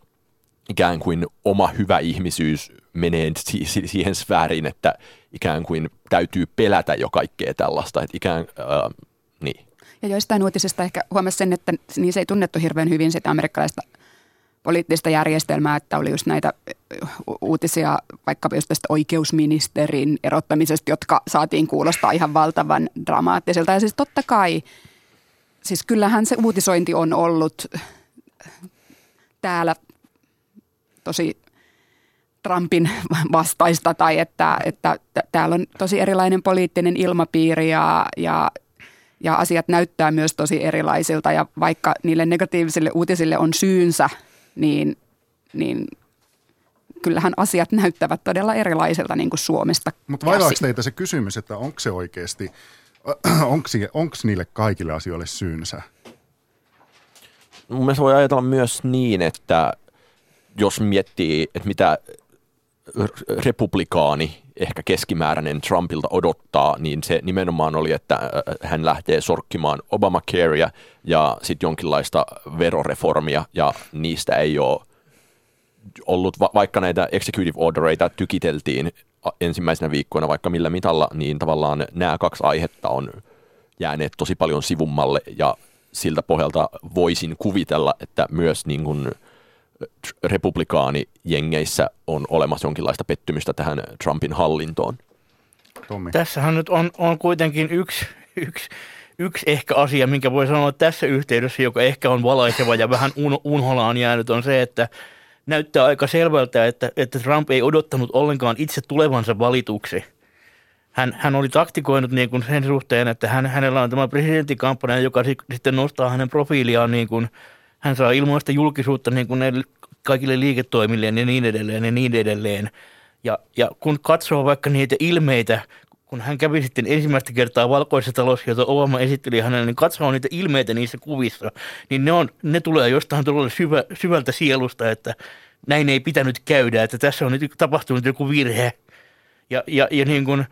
ikään kuin oma hyvä ihmisyys menee siihen sfääriin, että ikään kuin täytyy pelätä jo kaikkea tällaista. Että ikään, äh, niin. Ja joistain uutisista ehkä huomasi sen, että se ei tunnettu hirveän hyvin sitä amerikkalaista poliittista järjestelmää, että oli just näitä uutisia vaikkapa just tästä oikeusministerin erottamisesta, jotka saatiin kuulostaa ihan valtavan dramaattiselta. Ja siis totta kai, siis kyllähän se uutisointi on ollut täällä tosi Trumpin vastaista tai että, että täällä on tosi erilainen poliittinen ilmapiiri ja, ja, ja asiat näyttää myös tosi erilaisilta ja vaikka niille negatiivisille uutisille on syynsä, niin, niin kyllähän asiat näyttävät todella erilaisilta niin kuin Suomesta Mutta vaivaako teitä se kysymys, että onko se oikeasti, onko niille kaikille asioille syynsä? Mun mielestä voi ajatella myös niin, että jos miettii, että mitä republikaani, ehkä keskimääräinen Trumpilta odottaa, niin se nimenomaan oli, että äh, hän lähtee sorkkimaan Obamacarea ja sitten jonkinlaista veroreformia, ja niistä ei ole ollut, vaikka näitä executive ordereita tykiteltiin ensimmäisenä viikkoina vaikka millä mitalla, niin tavallaan nämä kaksi aihetta on jääneet tosi paljon sivummalle, ja siltä pohjalta voisin kuvitella, että myös niin kuin – republikaanijengeissä on olemassa jonkinlaista pettymystä tähän Trumpin hallintoon. Tommi. Tässähän nyt on, on kuitenkin yksi, yksi, yksi ehkä asia, minkä voi sanoa tässä yhteydessä, joka ehkä on valaiseva ja vähän un, unholaan jäänyt, on se, että näyttää aika selvältä, että, että Trump ei odottanut ollenkaan itse tulevansa valituksi. Hän, hän oli taktikoinut niin kuin sen suhteen, että hän, hänellä on tämä presidenttikampanja, joka sitten nostaa hänen profiiliaan niin kuin – hän saa ilmoista julkisuutta niin kuin kaikille liiketoimilleen ja niin edelleen ja niin edelleen. Ja, ja kun katsoo vaikka niitä ilmeitä, kun hän kävi sitten ensimmäistä kertaa valkoisessa talossa, jota Obama esitteli hänelle, niin katsoo niitä ilmeitä niissä kuvissa, niin ne, on, ne tulee jostain todella syvä, syvältä sielusta, että näin ei pitänyt käydä, että tässä on nyt tapahtunut joku virhe. Ja, ja, ja, niin kuin,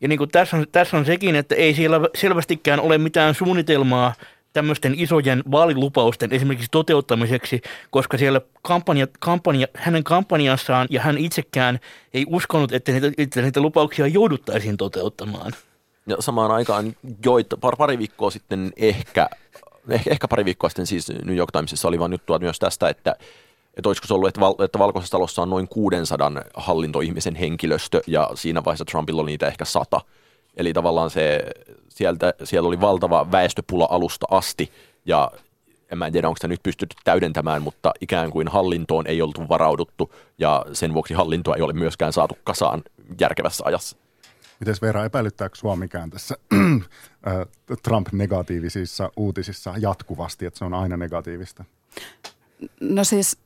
ja niin kuin tässä, on, tässä on sekin, että ei siellä selvästikään ole mitään suunnitelmaa tämmöisten isojen vaalilupausten esimerkiksi toteuttamiseksi, koska siellä kampanja, kampanja, hänen kampanjassaan ja hän itsekään ei uskonut, että niitä, että niitä lupauksia jouduttaisiin toteuttamaan. Ja samaan aikaan joita, par, pari viikkoa sitten ehkä, ehkä, ehkä pari viikkoa sitten siis New York Timesissa oli vain juttua myös tästä, että että olisiko se ollut, että, val, että Valkoisessa talossa on noin 600 hallintoihmisen henkilöstö ja siinä vaiheessa Trumpilla oli niitä ehkä sata. Eli tavallaan se, sieltä, siellä oli valtava väestöpula alusta asti ja en mä tiedä, onko sitä nyt pystytty täydentämään, mutta ikään kuin hallintoon ei oltu varauduttu ja sen vuoksi hallintoa ei ole myöskään saatu kasaan järkevässä ajassa. Miten Veera, epäilyttääkö sinua mikään tässä Trump-negatiivisissa uutisissa jatkuvasti, että se on aina negatiivista? No siis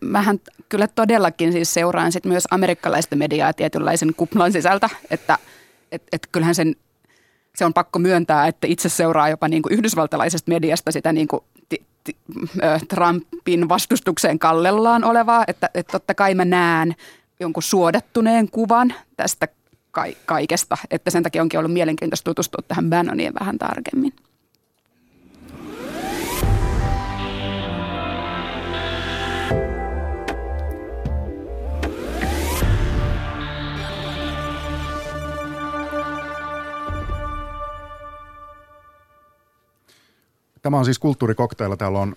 mähän kyllä todellakin siis seuraan sit myös amerikkalaista mediaa tietynlaisen kuplan sisältä, että et, et kyllähän sen se on pakko myöntää, että itse seuraa jopa niin kuin yhdysvaltalaisesta mediasta sitä niin kuin Trumpin vastustukseen kallellaan olevaa, että, että totta kai mä näen jonkun suodattuneen kuvan tästä kaikesta, että sen takia onkin ollut mielenkiintoista tutustua tähän Bannoniin vähän tarkemmin. Tämä on siis kulttuurikokteilla. Täällä on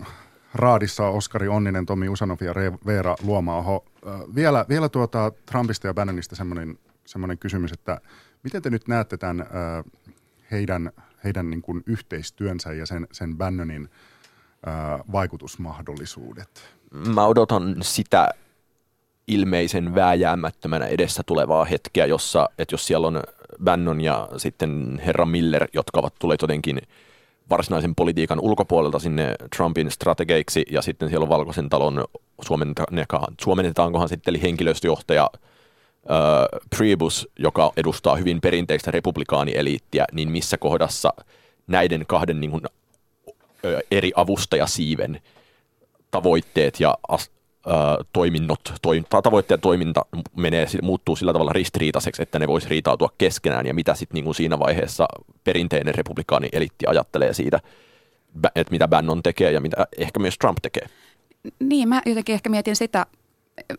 Raadissa Oskari Onninen, Tomi Usanov ja Veera Luomaaho. Vielä, vielä tuota Trumpista ja Bannonista semmoinen, semmoinen kysymys, että miten te nyt näette tämän heidän, heidän niin kuin yhteistyönsä ja sen, sen Bannonin vaikutusmahdollisuudet? Mä odotan sitä ilmeisen vääjäämättömänä edessä tulevaa hetkeä, jossa, että jos siellä on Bannon ja sitten herra Miller, jotka ovat tulleet jotenkin – varsinaisen politiikan ulkopuolelta sinne Trumpin strategeiksi ja sitten siellä on Valkoisen talon suomennetaankohan sitten eli henkilöstöjohtaja äh, Priebus, joka edustaa hyvin perinteistä republikaanieliittiä, niin missä kohdassa näiden kahden niin kuin, eri avustajasiiven tavoitteet ja as, toiminnot, toi, tavoitteen toiminta menee, muuttuu sillä tavalla ristiriitaiseksi, että ne voisi riitautua keskenään ja mitä sitten niin siinä vaiheessa perinteinen republikaani elitti ajattelee siitä, että mitä Bannon tekee ja mitä ehkä myös Trump tekee. Niin, mä jotenkin ehkä mietin sitä,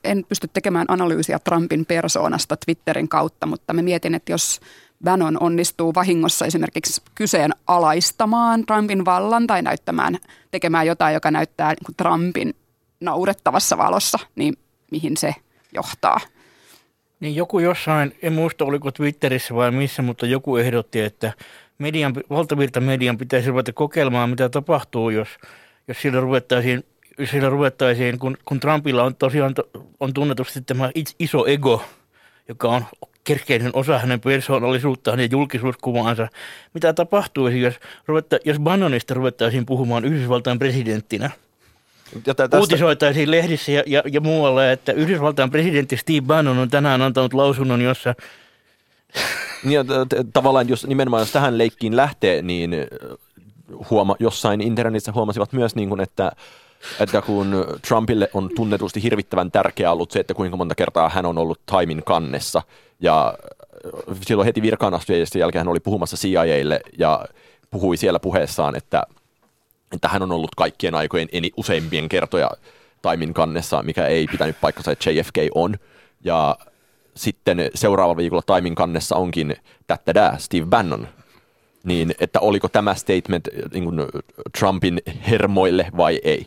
en pysty tekemään analyysiä Trumpin persoonasta Twitterin kautta, mutta mä mietin, että jos Bannon onnistuu vahingossa esimerkiksi kyseenalaistamaan Trumpin vallan tai näyttämään, tekemään jotain, joka näyttää niin Trumpin naurettavassa valossa, niin mihin se johtaa? Niin joku jossain, en muista oliko Twitterissä vai missä, mutta joku ehdotti, että median, valtavirta median pitäisi ruveta kokeilemaan, mitä tapahtuu, jos, jos sillä ruvettaisiin, sillä ruvettaisiin kun, kun Trumpilla on tosiaan on tunnetusti tämä iso ego, joka on keskeinen osa hänen persoonallisuuttaan ja julkisuuskuvaansa. Mitä tapahtuisi, jos, ruvetta, jos Bannonista ruvettaisiin puhumaan Yhdysvaltain presidenttinä – tästä... Uutisoitaisiin lehdissä ja, ja, ja muualla, että Yhdysvaltain presidentti Steve Bannon on tänään antanut lausunnon, jossa... Niin, tavallaan jos nimenomaan jos tähän leikkiin lähtee, niin huoma, jossain internetissä huomasivat myös, niin kuin, että että kun Trumpille on tunnetusti hirvittävän tärkeää ollut se, että kuinka monta kertaa hän on ollut Timein kannessa, ja silloin heti virkaan astujien jälkeen hän oli puhumassa CIAlle ja puhui siellä puheessaan, että – että hän on ollut kaikkien aikojen eni, useimpien kertoja Taimin kannessa, mikä ei pitänyt paikkansa, että JFK on. Ja sitten seuraavalla viikolla Taimin kannessa onkin tättädää Steve Bannon. Niin, että oliko tämä statement niin kuin Trumpin hermoille vai ei?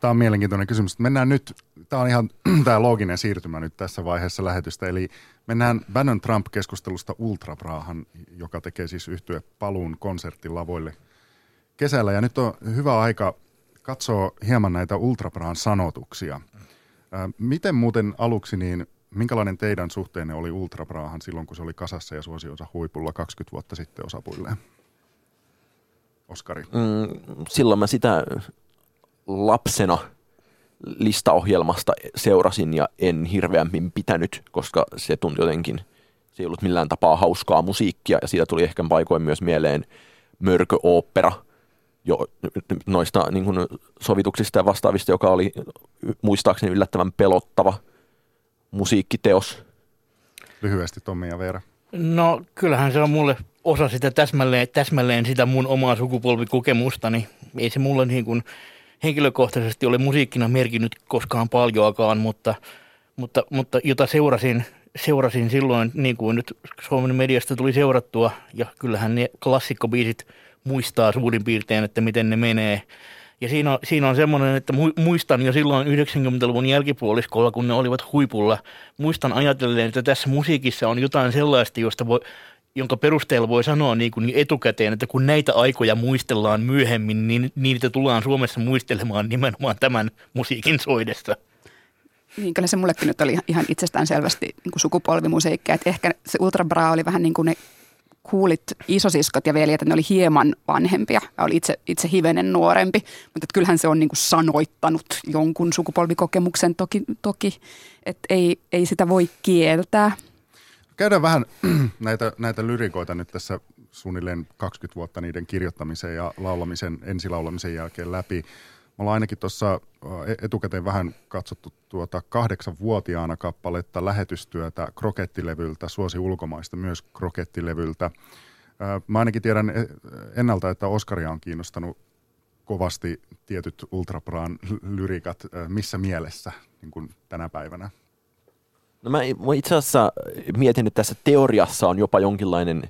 Tämä on mielenkiintoinen kysymys. Mennään nyt, tämä on ihan tämä looginen siirtymä nyt tässä vaiheessa lähetystä, eli mennään Bannon Trump-keskustelusta Ultrabraahan, joka tekee siis yhtyä paluun konserttilavoille kesällä ja nyt on hyvä aika katsoa hieman näitä Ultrabraan sanotuksia. Miten muuten aluksi, niin minkälainen teidän suhteenne oli Ultrabraahan silloin, kun se oli kasassa ja suosionsa huipulla 20 vuotta sitten osapuilleen? Oskari. Mm, silloin mä sitä lapsena listaohjelmasta seurasin ja en hirveämmin pitänyt, koska se tuntui jotenkin, se ei ollut millään tapaa hauskaa musiikkia ja siitä tuli ehkä paikoin myös mieleen mörköopera – jo noista niin kuin sovituksista ja vastaavista, joka oli muistaakseni yllättävän pelottava musiikkiteos. Lyhyesti Tommi ja Veera. No kyllähän se on mulle osa sitä täsmälleen, täsmälleen sitä mun omaa sukupolvikokemusta, niin ei se mulle niin kuin henkilökohtaisesti ole musiikkina merkinnyt koskaan paljoakaan, mutta, mutta, mutta jota seurasin, seurasin silloin, niin kuin nyt Suomen mediasta tuli seurattua, ja kyllähän ne klassikkobiisit – muistaa suurin piirtein, että miten ne menee. Ja siinä on, siinä on semmoinen, että muistan jo silloin 90-luvun jälkipuoliskolla, kun ne olivat huipulla, muistan ajatellen, että tässä musiikissa on jotain sellaista, josta voi, jonka perusteella voi sanoa niin kuin etukäteen, että kun näitä aikoja muistellaan myöhemmin, niin niitä tullaan Suomessa muistelemaan nimenomaan tämän musiikin soidessa. Niin, kyllä se mullekin nyt oli ihan itsestään selvästi niin kuin sukupolvimusiikkia. Että ehkä se Ultra Bra oli vähän niin kuin ne kuulit isosiskot ja veljet, että ne oli hieman vanhempia ja oli itse, itse hivenen nuorempi, mutta kyllähän se on niin kuin sanoittanut jonkun sukupolvikokemuksen toki, toki että ei, ei sitä voi kieltää. Käydään vähän näitä, näitä lyrikoita nyt tässä suunnilleen 20 vuotta niiden kirjoittamisen ja laulamisen, ensilaulamisen jälkeen läpi. Me ollaan ainakin tuossa etukäteen vähän katsottu tuota kahdeksanvuotiaana kappaletta lähetystyötä krokettilevyltä, suosi ulkomaista myös krokettilevyltä. Mä ainakin tiedän ennalta, että Oskaria on kiinnostanut kovasti tietyt Ultrabraan lyrikat. Missä mielessä niin kuin tänä päivänä? No mä, mä itse asiassa mietin, että tässä teoriassa on jopa jonkinlainen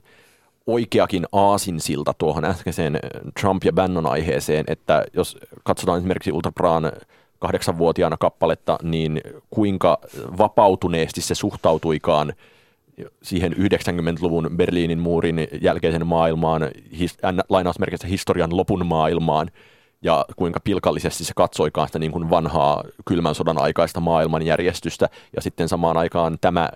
oikeakin aasinsilta tuohon äskeiseen Trump ja Bannon aiheeseen, että jos katsotaan esimerkiksi Ultrabraan kahdeksanvuotiaana kappaletta, niin kuinka vapautuneesti se suhtautuikaan siihen 90-luvun Berliinin muurin jälkeisen maailmaan, his, lainausmerkissä historian lopun maailmaan, ja kuinka pilkallisesti se katsoikaan sitä niin kuin vanhaa kylmän sodan aikaista maailmanjärjestystä, ja sitten samaan aikaan tämä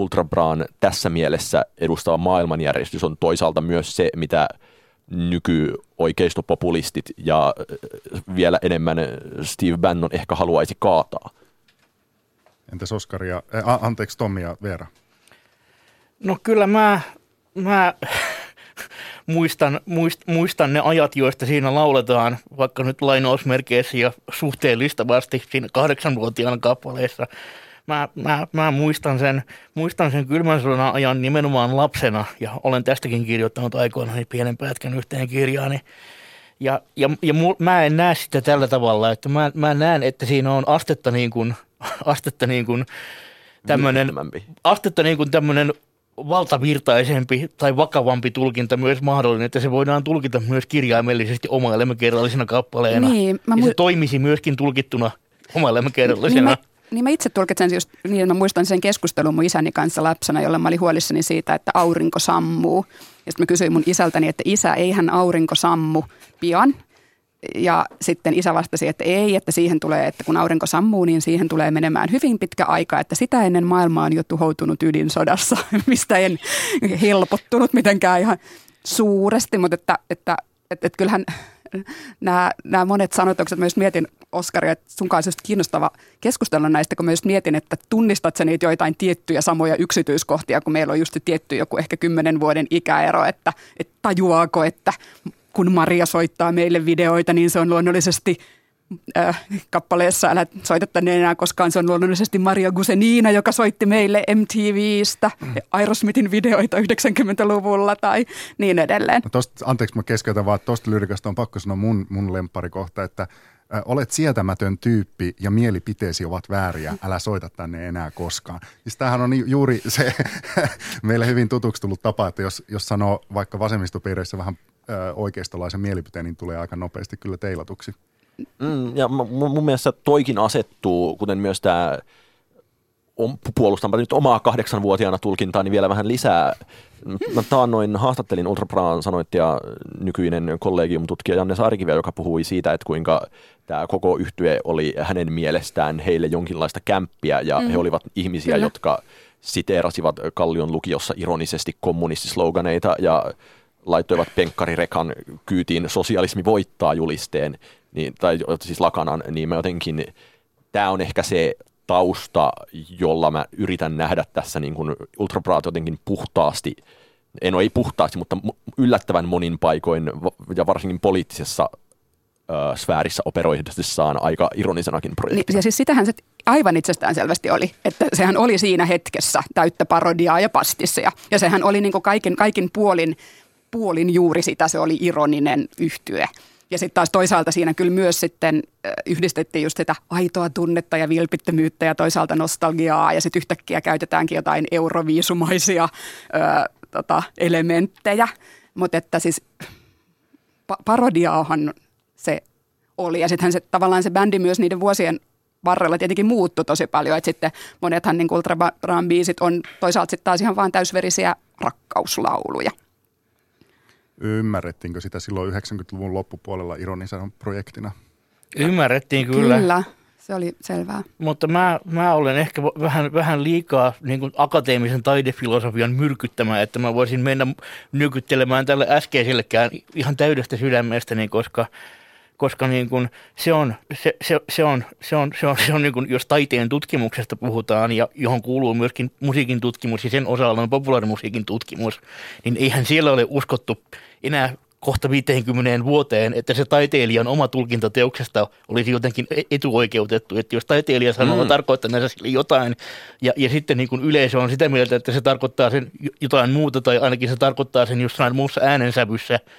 Ultrabraan tässä mielessä edustava maailmanjärjestys on toisaalta myös se, mitä nykyoikeistopopulistit ja vielä enemmän Steve Bannon ehkä haluaisi kaataa. Entäs Oskar ja, äh, anteeksi Tommi ja Veera? No kyllä mä, mä muistan, muist, muistan ne ajat, joista siinä lauletaan, vaikka nyt lainausmerkeissä ja suhteellistavasti siinä kahdeksanvuotiaana kappaleessa. Mä, mä, mä muistan, sen, muistan sen kylmän sodan ajan nimenomaan lapsena ja olen tästäkin kirjoittanut aikoinaan niin pienen pätkän yhteen kirjaani. Ja, ja, ja mul, mä en näe sitä tällä tavalla, että mä, mä näen, että siinä on astetta niin kuin, astetta niin kuin tämmöinen, astetta niin kuin tämmöinen valtavirtaisempi tai vakavampi tulkinta myös mahdollinen, että se voidaan tulkita myös kirjaimellisesti oma elämäkerrallisena kappaleena. Niin, mä mu- ja se toimisi myöskin tulkittuna oma elämäkerrallisena. Niin, mä, niin mä itse tulkitsen just niin, että mä muistan sen keskustelun mun isäni kanssa lapsena, jolle mä olin huolissani siitä, että aurinko sammuu. Ja sitten mä kysyin mun isältäni, että isä, eihän aurinko sammu pian. Ja sitten isä vastasi, että ei, että siihen tulee, että kun aurinko sammuu, niin siihen tulee menemään hyvin pitkä aika, että sitä ennen maailma on jo tuhoutunut ydinsodassa, mistä en helpottunut mitenkään ihan suuresti, mutta että, että, että, että kyllähän nämä, nämä monet sanotukset, myös mietin Oskari, että sun kanssa just kiinnostava keskustella näistä, kun myös mietin, että tunnistat sä niitä joitain tiettyjä samoja yksityiskohtia, kun meillä on just tietty joku ehkä kymmenen vuoden ikäero, että, että tajuaako, että kun Maria soittaa meille videoita, niin se on luonnollisesti äh, kappaleessa Älä soita tänne enää koskaan. Se on luonnollisesti Maria Gusenina, joka soitti meille MTVstä mm. Aerosmithin videoita 90-luvulla tai niin edelleen. No tosta, anteeksi, mä keskeytän vaan, tuosta lyrikasta on pakko sanoa mun, mun lempparikohta, että äh, olet sietämätön tyyppi ja mielipiteesi ovat vääriä, älä soita tänne enää koskaan. Siis tämähän on juuri se meille hyvin tutuksi tullut tapa, että jos, jos sanoo vaikka vasemmistopiireissä vähän oikeistolaisen mielipiteen, niin tulee aika nopeasti kyllä teilatuksi. Mm, ja mun, mun mielestä toikin asettuu, kuten myös tämä puolustanpa nyt omaa kahdeksanvuotiaana tulkintaa, niin vielä vähän lisää. Mä taannoin haastattelin Ultrapraan sanoittaja nykyinen kollegiumtutkija Janne Saarikivi, joka puhui siitä, että kuinka tämä koko yhtye oli hänen mielestään heille jonkinlaista kämppiä ja mm. he olivat ihmisiä, Kyllä. jotka siteerasivat Kallion lukiossa ironisesti kommunistisloganeita ja laittoivat penkkarirekan kyytiin sosialismi voittaa julisteen, niin, tai siis lakanan, niin mä jotenkin, tämä on ehkä se tausta, jolla mä yritän nähdä tässä niin kuin ultrapraat jotenkin puhtaasti, en ole ei puhtaasti, mutta yllättävän monin paikoin ja varsinkin poliittisessa sfäärissä operoidessaan aika ironisenakin projektina. Niin, ja siis sitähän se aivan itsestään selvästi oli, että sehän oli siinä hetkessä täyttä parodiaa ja pastisseja. Ja sehän oli niin kaikin, kaikin puolin puolin juuri sitä, se oli ironinen yhtye. Ja sitten taas toisaalta siinä kyllä myös sitten yhdistettiin just sitä aitoa tunnetta ja vilpittömyyttä ja toisaalta nostalgiaa ja sitten yhtäkkiä käytetäänkin jotain euroviisumaisia ö, tota, elementtejä. Mutta että siis pa- parodiaahan se oli ja sittenhän se tavallaan se bändi myös niiden vuosien varrella tietenkin muuttui tosi paljon. Että sitten monethan niin Ultra biisit on toisaalta sitten taas ihan vaan täysverisiä rakkauslauluja. Ymmärrettiinkö sitä silloin 90-luvun loppupuolella ironisena projektina? Ymmärrettiin kyllä. Kyllä, se oli selvää. Mutta mä, mä olen ehkä vähän, vähän liikaa niin kuin akateemisen taidefilosofian myrkyttämään, että mä voisin mennä nykyttelemään tälle äskeisellekään ihan täydestä sydämestäni, koska, koska niin kuin se on, se, se, se on, se on, se on, se on niin kuin, jos taiteen tutkimuksesta puhutaan ja johon kuuluu myöskin musiikin tutkimus ja sen osalla on populaarimusiikin tutkimus, niin eihän siellä ole uskottu enää kohta 50 vuoteen, että se taiteilijan oma tulkinta teoksesta olisi jotenkin e- etuoikeutettu. Että jos taiteilija sanoo mm. tarkoittaneensa sille jotain ja, ja sitten niin kuin yleisö on sitä mieltä, että se tarkoittaa sen jotain muuta tai ainakin se tarkoittaa sen jossain muussa äänensävyssä –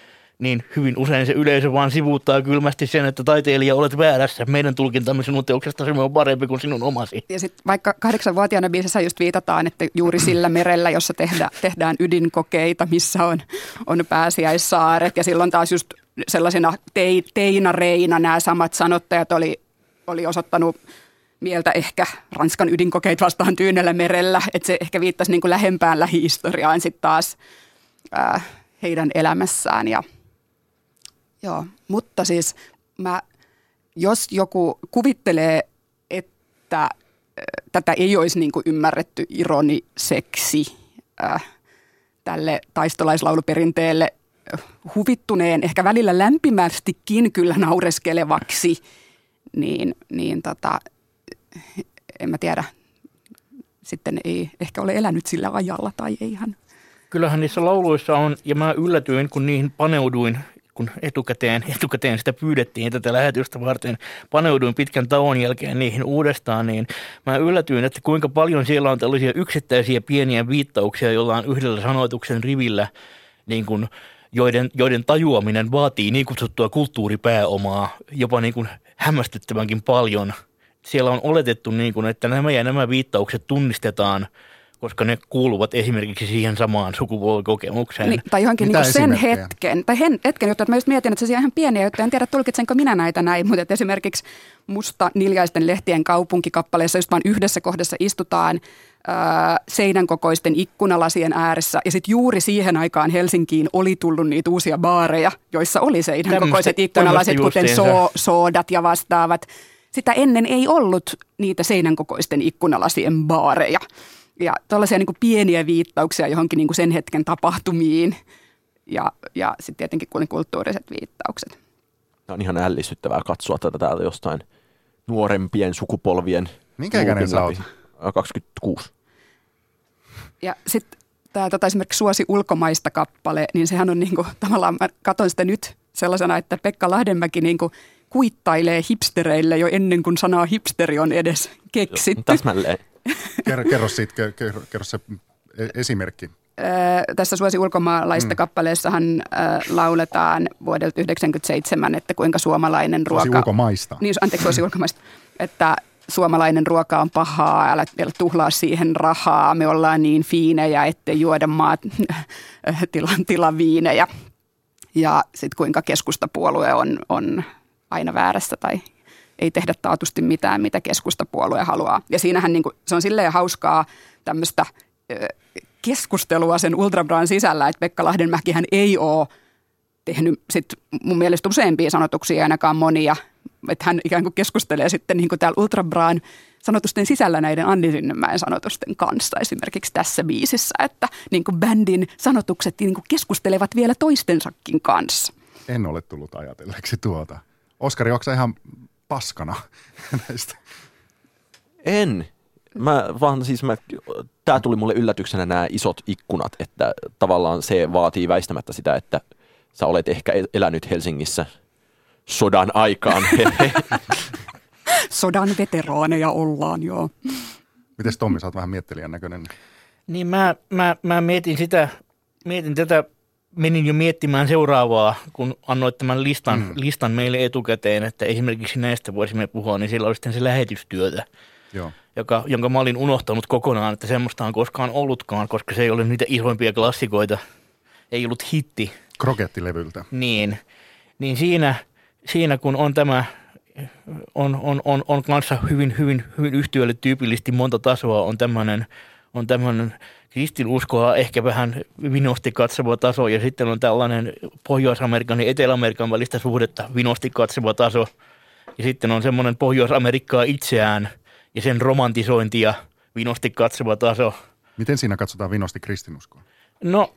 niin hyvin usein se yleisö vaan sivuuttaa kylmästi sen, että taiteilija olet väärässä. Meidän tulkintamme sinun teoksesta se on parempi kuin sinun omasi. Ja sitten vaikka kahdeksanvuotiaana biisissä just viitataan, että juuri sillä merellä, jossa tehdä, tehdään ydinkokeita, missä on, on pääsiäissaaret ja silloin taas just sellaisena tei, teinareina nämä samat sanottajat oli, oli osoittanut mieltä ehkä Ranskan ydinkokeita vastaan Tyynellä merellä, että se ehkä viittasi niin kuin lähempään lähihistoriaan sitten taas ää, heidän elämässään ja – Joo, mutta siis mä, jos joku kuvittelee, että äh, tätä ei olisi niin kuin ymmärretty ironiseksi äh, tälle taistolaislauluperinteelle äh, huvittuneen, ehkä välillä lämpimästikin kyllä naureskelevaksi, niin, niin tota, en mä tiedä, sitten ei ehkä ole elänyt sillä ajalla tai ei hän. Kyllähän niissä lauluissa on, ja mä yllätyin, kun niihin paneuduin kun etukäteen, etukäteen sitä pyydettiin tätä lähetystä varten, paneuduin pitkän tauon jälkeen niihin uudestaan, niin mä yllätyin, että kuinka paljon siellä on tällaisia yksittäisiä pieniä viittauksia jollain yhdellä sanoituksen rivillä, niin kuin, joiden, joiden tajuaminen vaatii niin kutsuttua kulttuuripääomaa jopa niin kuin hämmästyttävänkin paljon. Siellä on oletettu, niin kuin, että nämä ja nämä viittaukset tunnistetaan – koska ne kuuluvat esimerkiksi siihen samaan sukupuolikokemukseen. Niin, tai johonkin niin sen hetken, tai hen, hetken juttu, että mä just mietin, että se on ihan pieniä juttuja, en tiedä tulkitsenko minä näitä näin, mutta että esimerkiksi musta niljaisten lehtien kaupunkikappaleessa just vaan yhdessä kohdassa istutaan ää, seinän kokoisten ikkunalasien ääressä ja sitten juuri siihen aikaan Helsinkiin oli tullut niitä uusia baareja, joissa oli seinän kokoiset ikkunalasit, kuten so, soodat ja vastaavat. Sitä ennen ei ollut niitä seinän kokoisten ikkunalasien baareja ja tällaisia niin pieniä viittauksia johonkin niin kuin sen hetken tapahtumiin ja, ja sitten tietenkin kulttuuriset viittaukset. Tämä on ihan ällistyttävää katsoa tätä täältä jostain nuorempien sukupolvien. Minkä ikäinen sä oot? 26. Ja sitten tämä tota, esimerkiksi Suosi ulkomaista kappale, niin sehän on niin kuin, tavallaan, mä katson sitä nyt sellaisena, että Pekka Lahdenmäki niin kuin kuittailee hipstereille jo ennen kuin sanaa hipsteri on edes keksitty. Joo, täsmälleen. Kerro, kerro, siitä, kerro, kerro se e- esimerkki. Tässä Suosi ulkomaalaista mm. kappaleessahan lauletaan vuodelta 1997, että kuinka suomalainen ruoka... Suosi ulkomaista. Niin, anteeksi, Suosi ulkomaista. Että suomalainen ruoka on pahaa, älä vielä tuhlaa siihen rahaa, me ollaan niin fiinejä, ettei juoda maat tilan, tilan viinejä. Ja sitten kuinka keskustapuolue on, on aina väärässä tai ei tehdä taatusti mitään, mitä keskustapuolue haluaa. Ja siinähän niin kuin, se on silleen hauskaa tämmöistä keskustelua sen Ultrabraan sisällä, että Pekka Lahdenmäkihän ei ole tehnyt sit mun mielestä useampia sanotuksia, ainakaan monia. Että hän ikään kuin keskustelee sitten niin kuin täällä Ultrabraan sanotusten sisällä näiden Anni Synnemäen sanotusten kanssa esimerkiksi tässä biisissä, että niin kuin bändin sanotukset niin kuin keskustelevat vielä toistensakin kanssa. En ole tullut ajatelleeksi tuota. Oskari, onko ihan paskana näistä? En. Mä vaan siis mä, tää tuli mulle yllätyksenä nämä isot ikkunat, että tavallaan se vaatii väistämättä sitä, että sä olet ehkä elänyt Helsingissä sodan aikaan. sodan veteraaneja ollaan, joo. Mites Tommi, sä oot vähän miettelijän näköinen. Niin mä, mä, mä mietin sitä, mietin tätä menin jo miettimään seuraavaa, kun annoit tämän listan, mm. listan meille etukäteen, että esimerkiksi näistä voisimme puhua, niin siellä olisi sitten se lähetystyötä, Joo. Joka, jonka mä olin unohtanut kokonaan, että semmoista on koskaan ollutkaan, koska se ei ole niitä isoimpia klassikoita, ei ollut hitti. Krokettilevyltä. Niin, niin siinä, siinä kun on tämä on, on, on, on kanssa hyvin, hyvin, hyvin yhtiölle tyypillisesti monta tasoa, on tämmöinen on tämmöinen kristinuskoa ehkä vähän vinosti katsova taso ja sitten on tällainen Pohjois-Amerikan ja Etelä-Amerikan välistä suhdetta vinosti katsova taso. Ja sitten on semmoinen Pohjois-Amerikkaa itseään ja sen romantisointia vinosti katsova taso. Miten siinä katsotaan vinosti kristinuskoa? No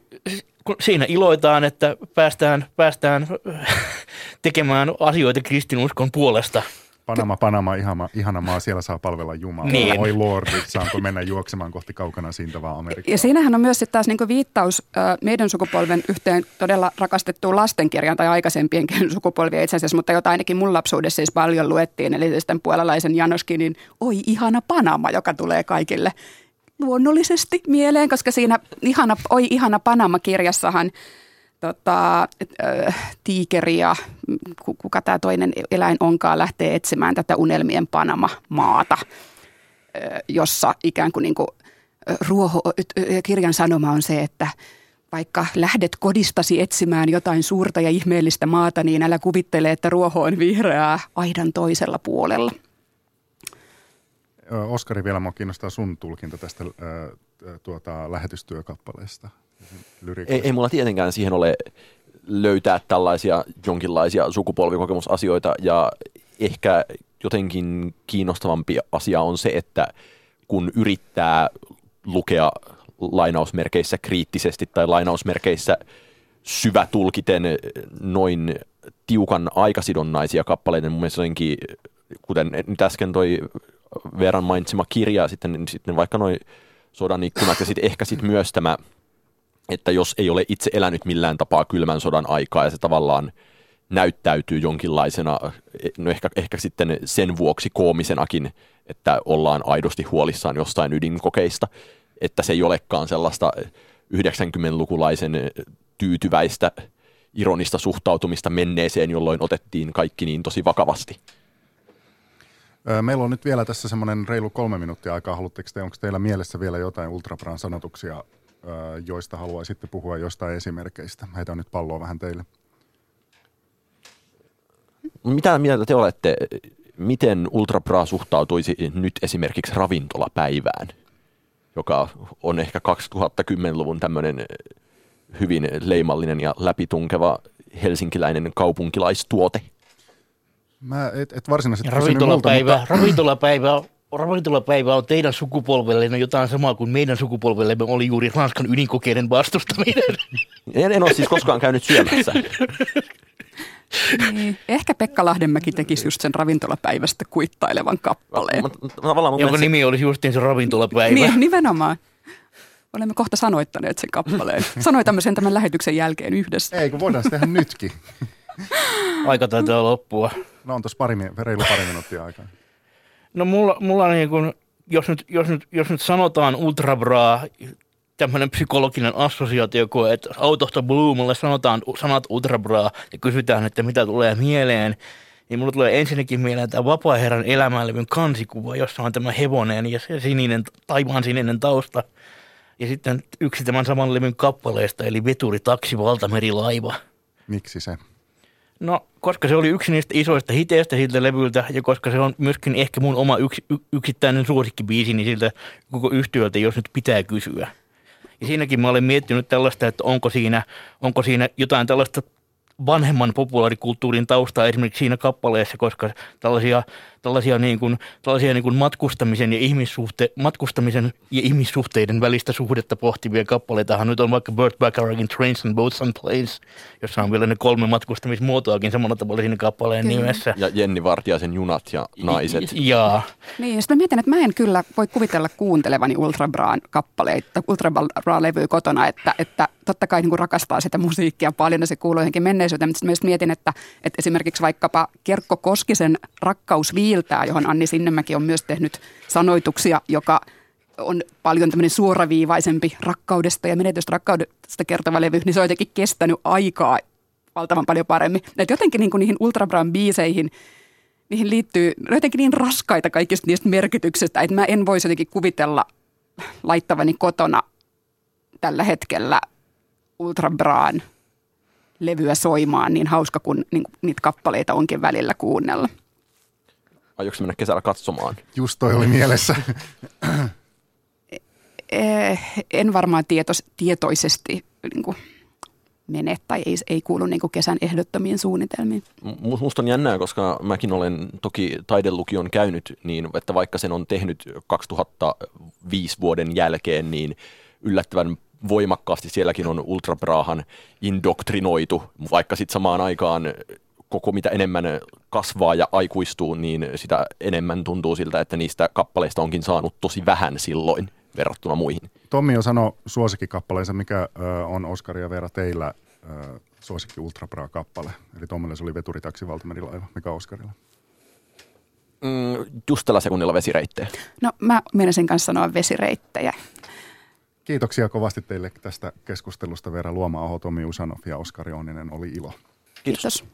siinä iloitaan, että päästään, päästään tekemään asioita kristinuskon puolesta. Panama, Panama, ihana, ihana maa, siellä saa palvella Jumalaa. Niin. Oi lordit, saanko mennä juoksemaan kohti kaukana siintavaa Amerikkaa. Ja siinähän on myös sitten taas niinku viittaus meidän sukupolven yhteen todella rakastettuun lastenkirjaan tai aikaisempienkin sukupolvien itse asiassa, mutta jota ainakin mun lapsuudessa siis paljon luettiin. Eli sitten puolalaisen Janoskinin Oi ihana Panama, joka tulee kaikille luonnollisesti mieleen, koska siinä ihana, Oi ihana Panama-kirjassahan tota, tiikeri ja ku- kuka tämä toinen eläin onkaan lähtee etsimään tätä unelmien Panama-maata, jossa ikään kuin, niin kuin ruoho, kirjan sanoma on se, että vaikka lähdet kodistasi etsimään jotain suurta ja ihmeellistä maata, niin älä kuvittele, että ruoho on vihreää aidan toisella puolella. Oskari, vielä mua kiinnostaa sun tulkinta tästä ö, tuota, lähetystyökappaleesta. Ei, ei mulla tietenkään siihen ole löytää tällaisia jonkinlaisia sukupolvikokemusasioita ja ehkä jotenkin kiinnostavampi asia on se, että kun yrittää lukea lainausmerkeissä kriittisesti tai lainausmerkeissä syvätulkiten noin tiukan aikasidonnaisia kappaleita, niin mun mielestä jotenkin, kuten nyt äsken toi Veeran mainitsema kirja ja sitten, sitten vaikka noin sodan ikkunat ja sitten ehkä sitten myös tämä että jos ei ole itse elänyt millään tapaa kylmän sodan aikaa ja se tavallaan näyttäytyy jonkinlaisena, no ehkä, ehkä sitten sen vuoksi koomisenakin, että ollaan aidosti huolissaan jostain ydinkokeista, että se ei olekaan sellaista 90-lukulaisen tyytyväistä ironista suhtautumista menneeseen, jolloin otettiin kaikki niin tosi vakavasti. Meillä on nyt vielä tässä semmoinen reilu kolme minuuttia aikaa. Haluatteko te, onko teillä mielessä vielä jotain Ultrabran sanotuksia, joista haluaisitte puhua jostain esimerkkeistä? Heitä nyt palloa vähän teille. Mitä mieltä te olette, miten Ultrabra suhtautuisi nyt esimerkiksi ravintolapäivään, joka on ehkä 2010-luvun tämmöinen hyvin leimallinen ja läpitunkeva helsinkiläinen kaupunkilaistuote? Mä et, et varsinaisesti ravintolapäivä, mutta ravintolapäivä, ravintolapäivä on teidän sukupolvelle jotain samaa kuin meidän sukupolvellemme oli juuri Ranskan ydinkokeiden vastustaminen. En, en ole siis koskaan käynyt syömässä. Niin. Ehkä Pekka Lahdenmäki tekisi just sen ravintolapäivästä kuittailevan kappaleen. Mutta tavallaan mun jonka nimi olisi justiin se ravintolapäivä. Niin, nimenomaan. Olemme kohta sanoittaneet sen kappaleen. Sanoitamme sen tämän lähetyksen jälkeen yhdessä. ei kun voidaan se tehdä nytkin. Aika taitaa loppua. No on tuossa pari, reilu pari minuuttia aikaa. No mulla, mulla niin kun, jos, nyt, jos, nyt, jos nyt sanotaan ultrabraa, tämmöinen psykologinen assosiaatio, kun että the blue mulle sanotaan sanat ultrabraa ja kysytään, että mitä tulee mieleen, niin mulle tulee ensinnäkin mieleen tämä Vapaa-herran elämänlevyn kansikuva, jossa on tämä hevonen ja se sininen, taivaan sininen tausta. Ja sitten yksi tämän saman levyn kappaleesta, eli Veturi, taksi, valtameri, laiva. Miksi se? No, koska se oli yksi niistä isoista hiteistä siltä levyltä ja koska se on myöskin ehkä mun oma yks, yksittäinen suosikkibiisi, niin siltä koko yhtiöltä, jos nyt pitää kysyä. Ja siinäkin mä olen miettinyt tällaista, että onko siinä, onko siinä jotain tällaista vanhemman populaarikulttuurin taustaa esimerkiksi siinä kappaleessa, koska tällaisia, tällaisia, niin kuin, tällaisia niin kuin matkustamisen, ja ihmissuhte, matkustamisen ja ihmissuhteiden välistä suhdetta pohtivia kappaleitahan nyt on vaikka Burt Bacharachin Trains and Boats and Planes, jossa on vielä ne kolme matkustamismuotoakin samalla tavalla siinä kappaleen Kyllä. nimessä. Ja Jenni Vartiaisen junat ja naiset. Jaa. Niin, ja sitten mä mietin, että mä en kyllä voi kuvitella kuuntelevani Ultrabraan kappaleita, Ultrabraa-levyä kotona, että, että totta kai niin kuin rakastaa sitä musiikkia paljon ja se kuuluu johonkin menneisyyteen, mutta sitten myös mietin, että, että esimerkiksi vaikkapa Kerkko Koskisen Rakkaus viiltää, johon Anni Sinnemäki on myös tehnyt sanoituksia, joka on paljon tämmöinen suoraviivaisempi rakkaudesta ja menetystä rakkaudesta kertova levy, niin se on jotenkin kestänyt aikaa valtavan paljon paremmin. Et jotenkin niin kuin niihin Ultrabraan biiseihin niihin liittyy jotenkin niin raskaita kaikista niistä merkityksistä, että mä en voisi jotenkin kuvitella laittavani kotona tällä hetkellä Ultrabraan levyä soimaan niin hauska kuin niin, niitä kappaleita onkin välillä kuunnella. Aiotko mennä kesällä katsomaan? Just toi oli mielessä. Eh, En varmaan tietos, tietoisesti niin kuin mene tai ei, ei kuulu niin kuin kesän ehdottomiin suunnitelmiin. M- Musta on jännää, koska mäkin olen toki taidelukion käynyt, niin että vaikka sen on tehnyt 2005 vuoden jälkeen, niin yllättävän voimakkaasti sielläkin on ultrabraahan indoktrinoitu, vaikka sitten samaan aikaan koko mitä enemmän kasvaa ja aikuistuu, niin sitä enemmän tuntuu siltä, että niistä kappaleista onkin saanut tosi vähän silloin verrattuna muihin. Tommi jo sanoi suosikkikappaleensa, mikä ö, on Oskari ja Veera teillä ö, suosikki Ultrabra-kappale. Eli Tommille se oli veturitaksi valtamerilaiva. Mikä on Oskarilla? Mm, just tällä sekunnilla vesireittejä. No mä menisin kanssa sanoa vesireittejä. Kiitoksia kovasti teille tästä keskustelusta Veera Luoma-aho, Tomi Usanov ja Oskari Onninen. Oli ilo. Kiitos. Kiitos.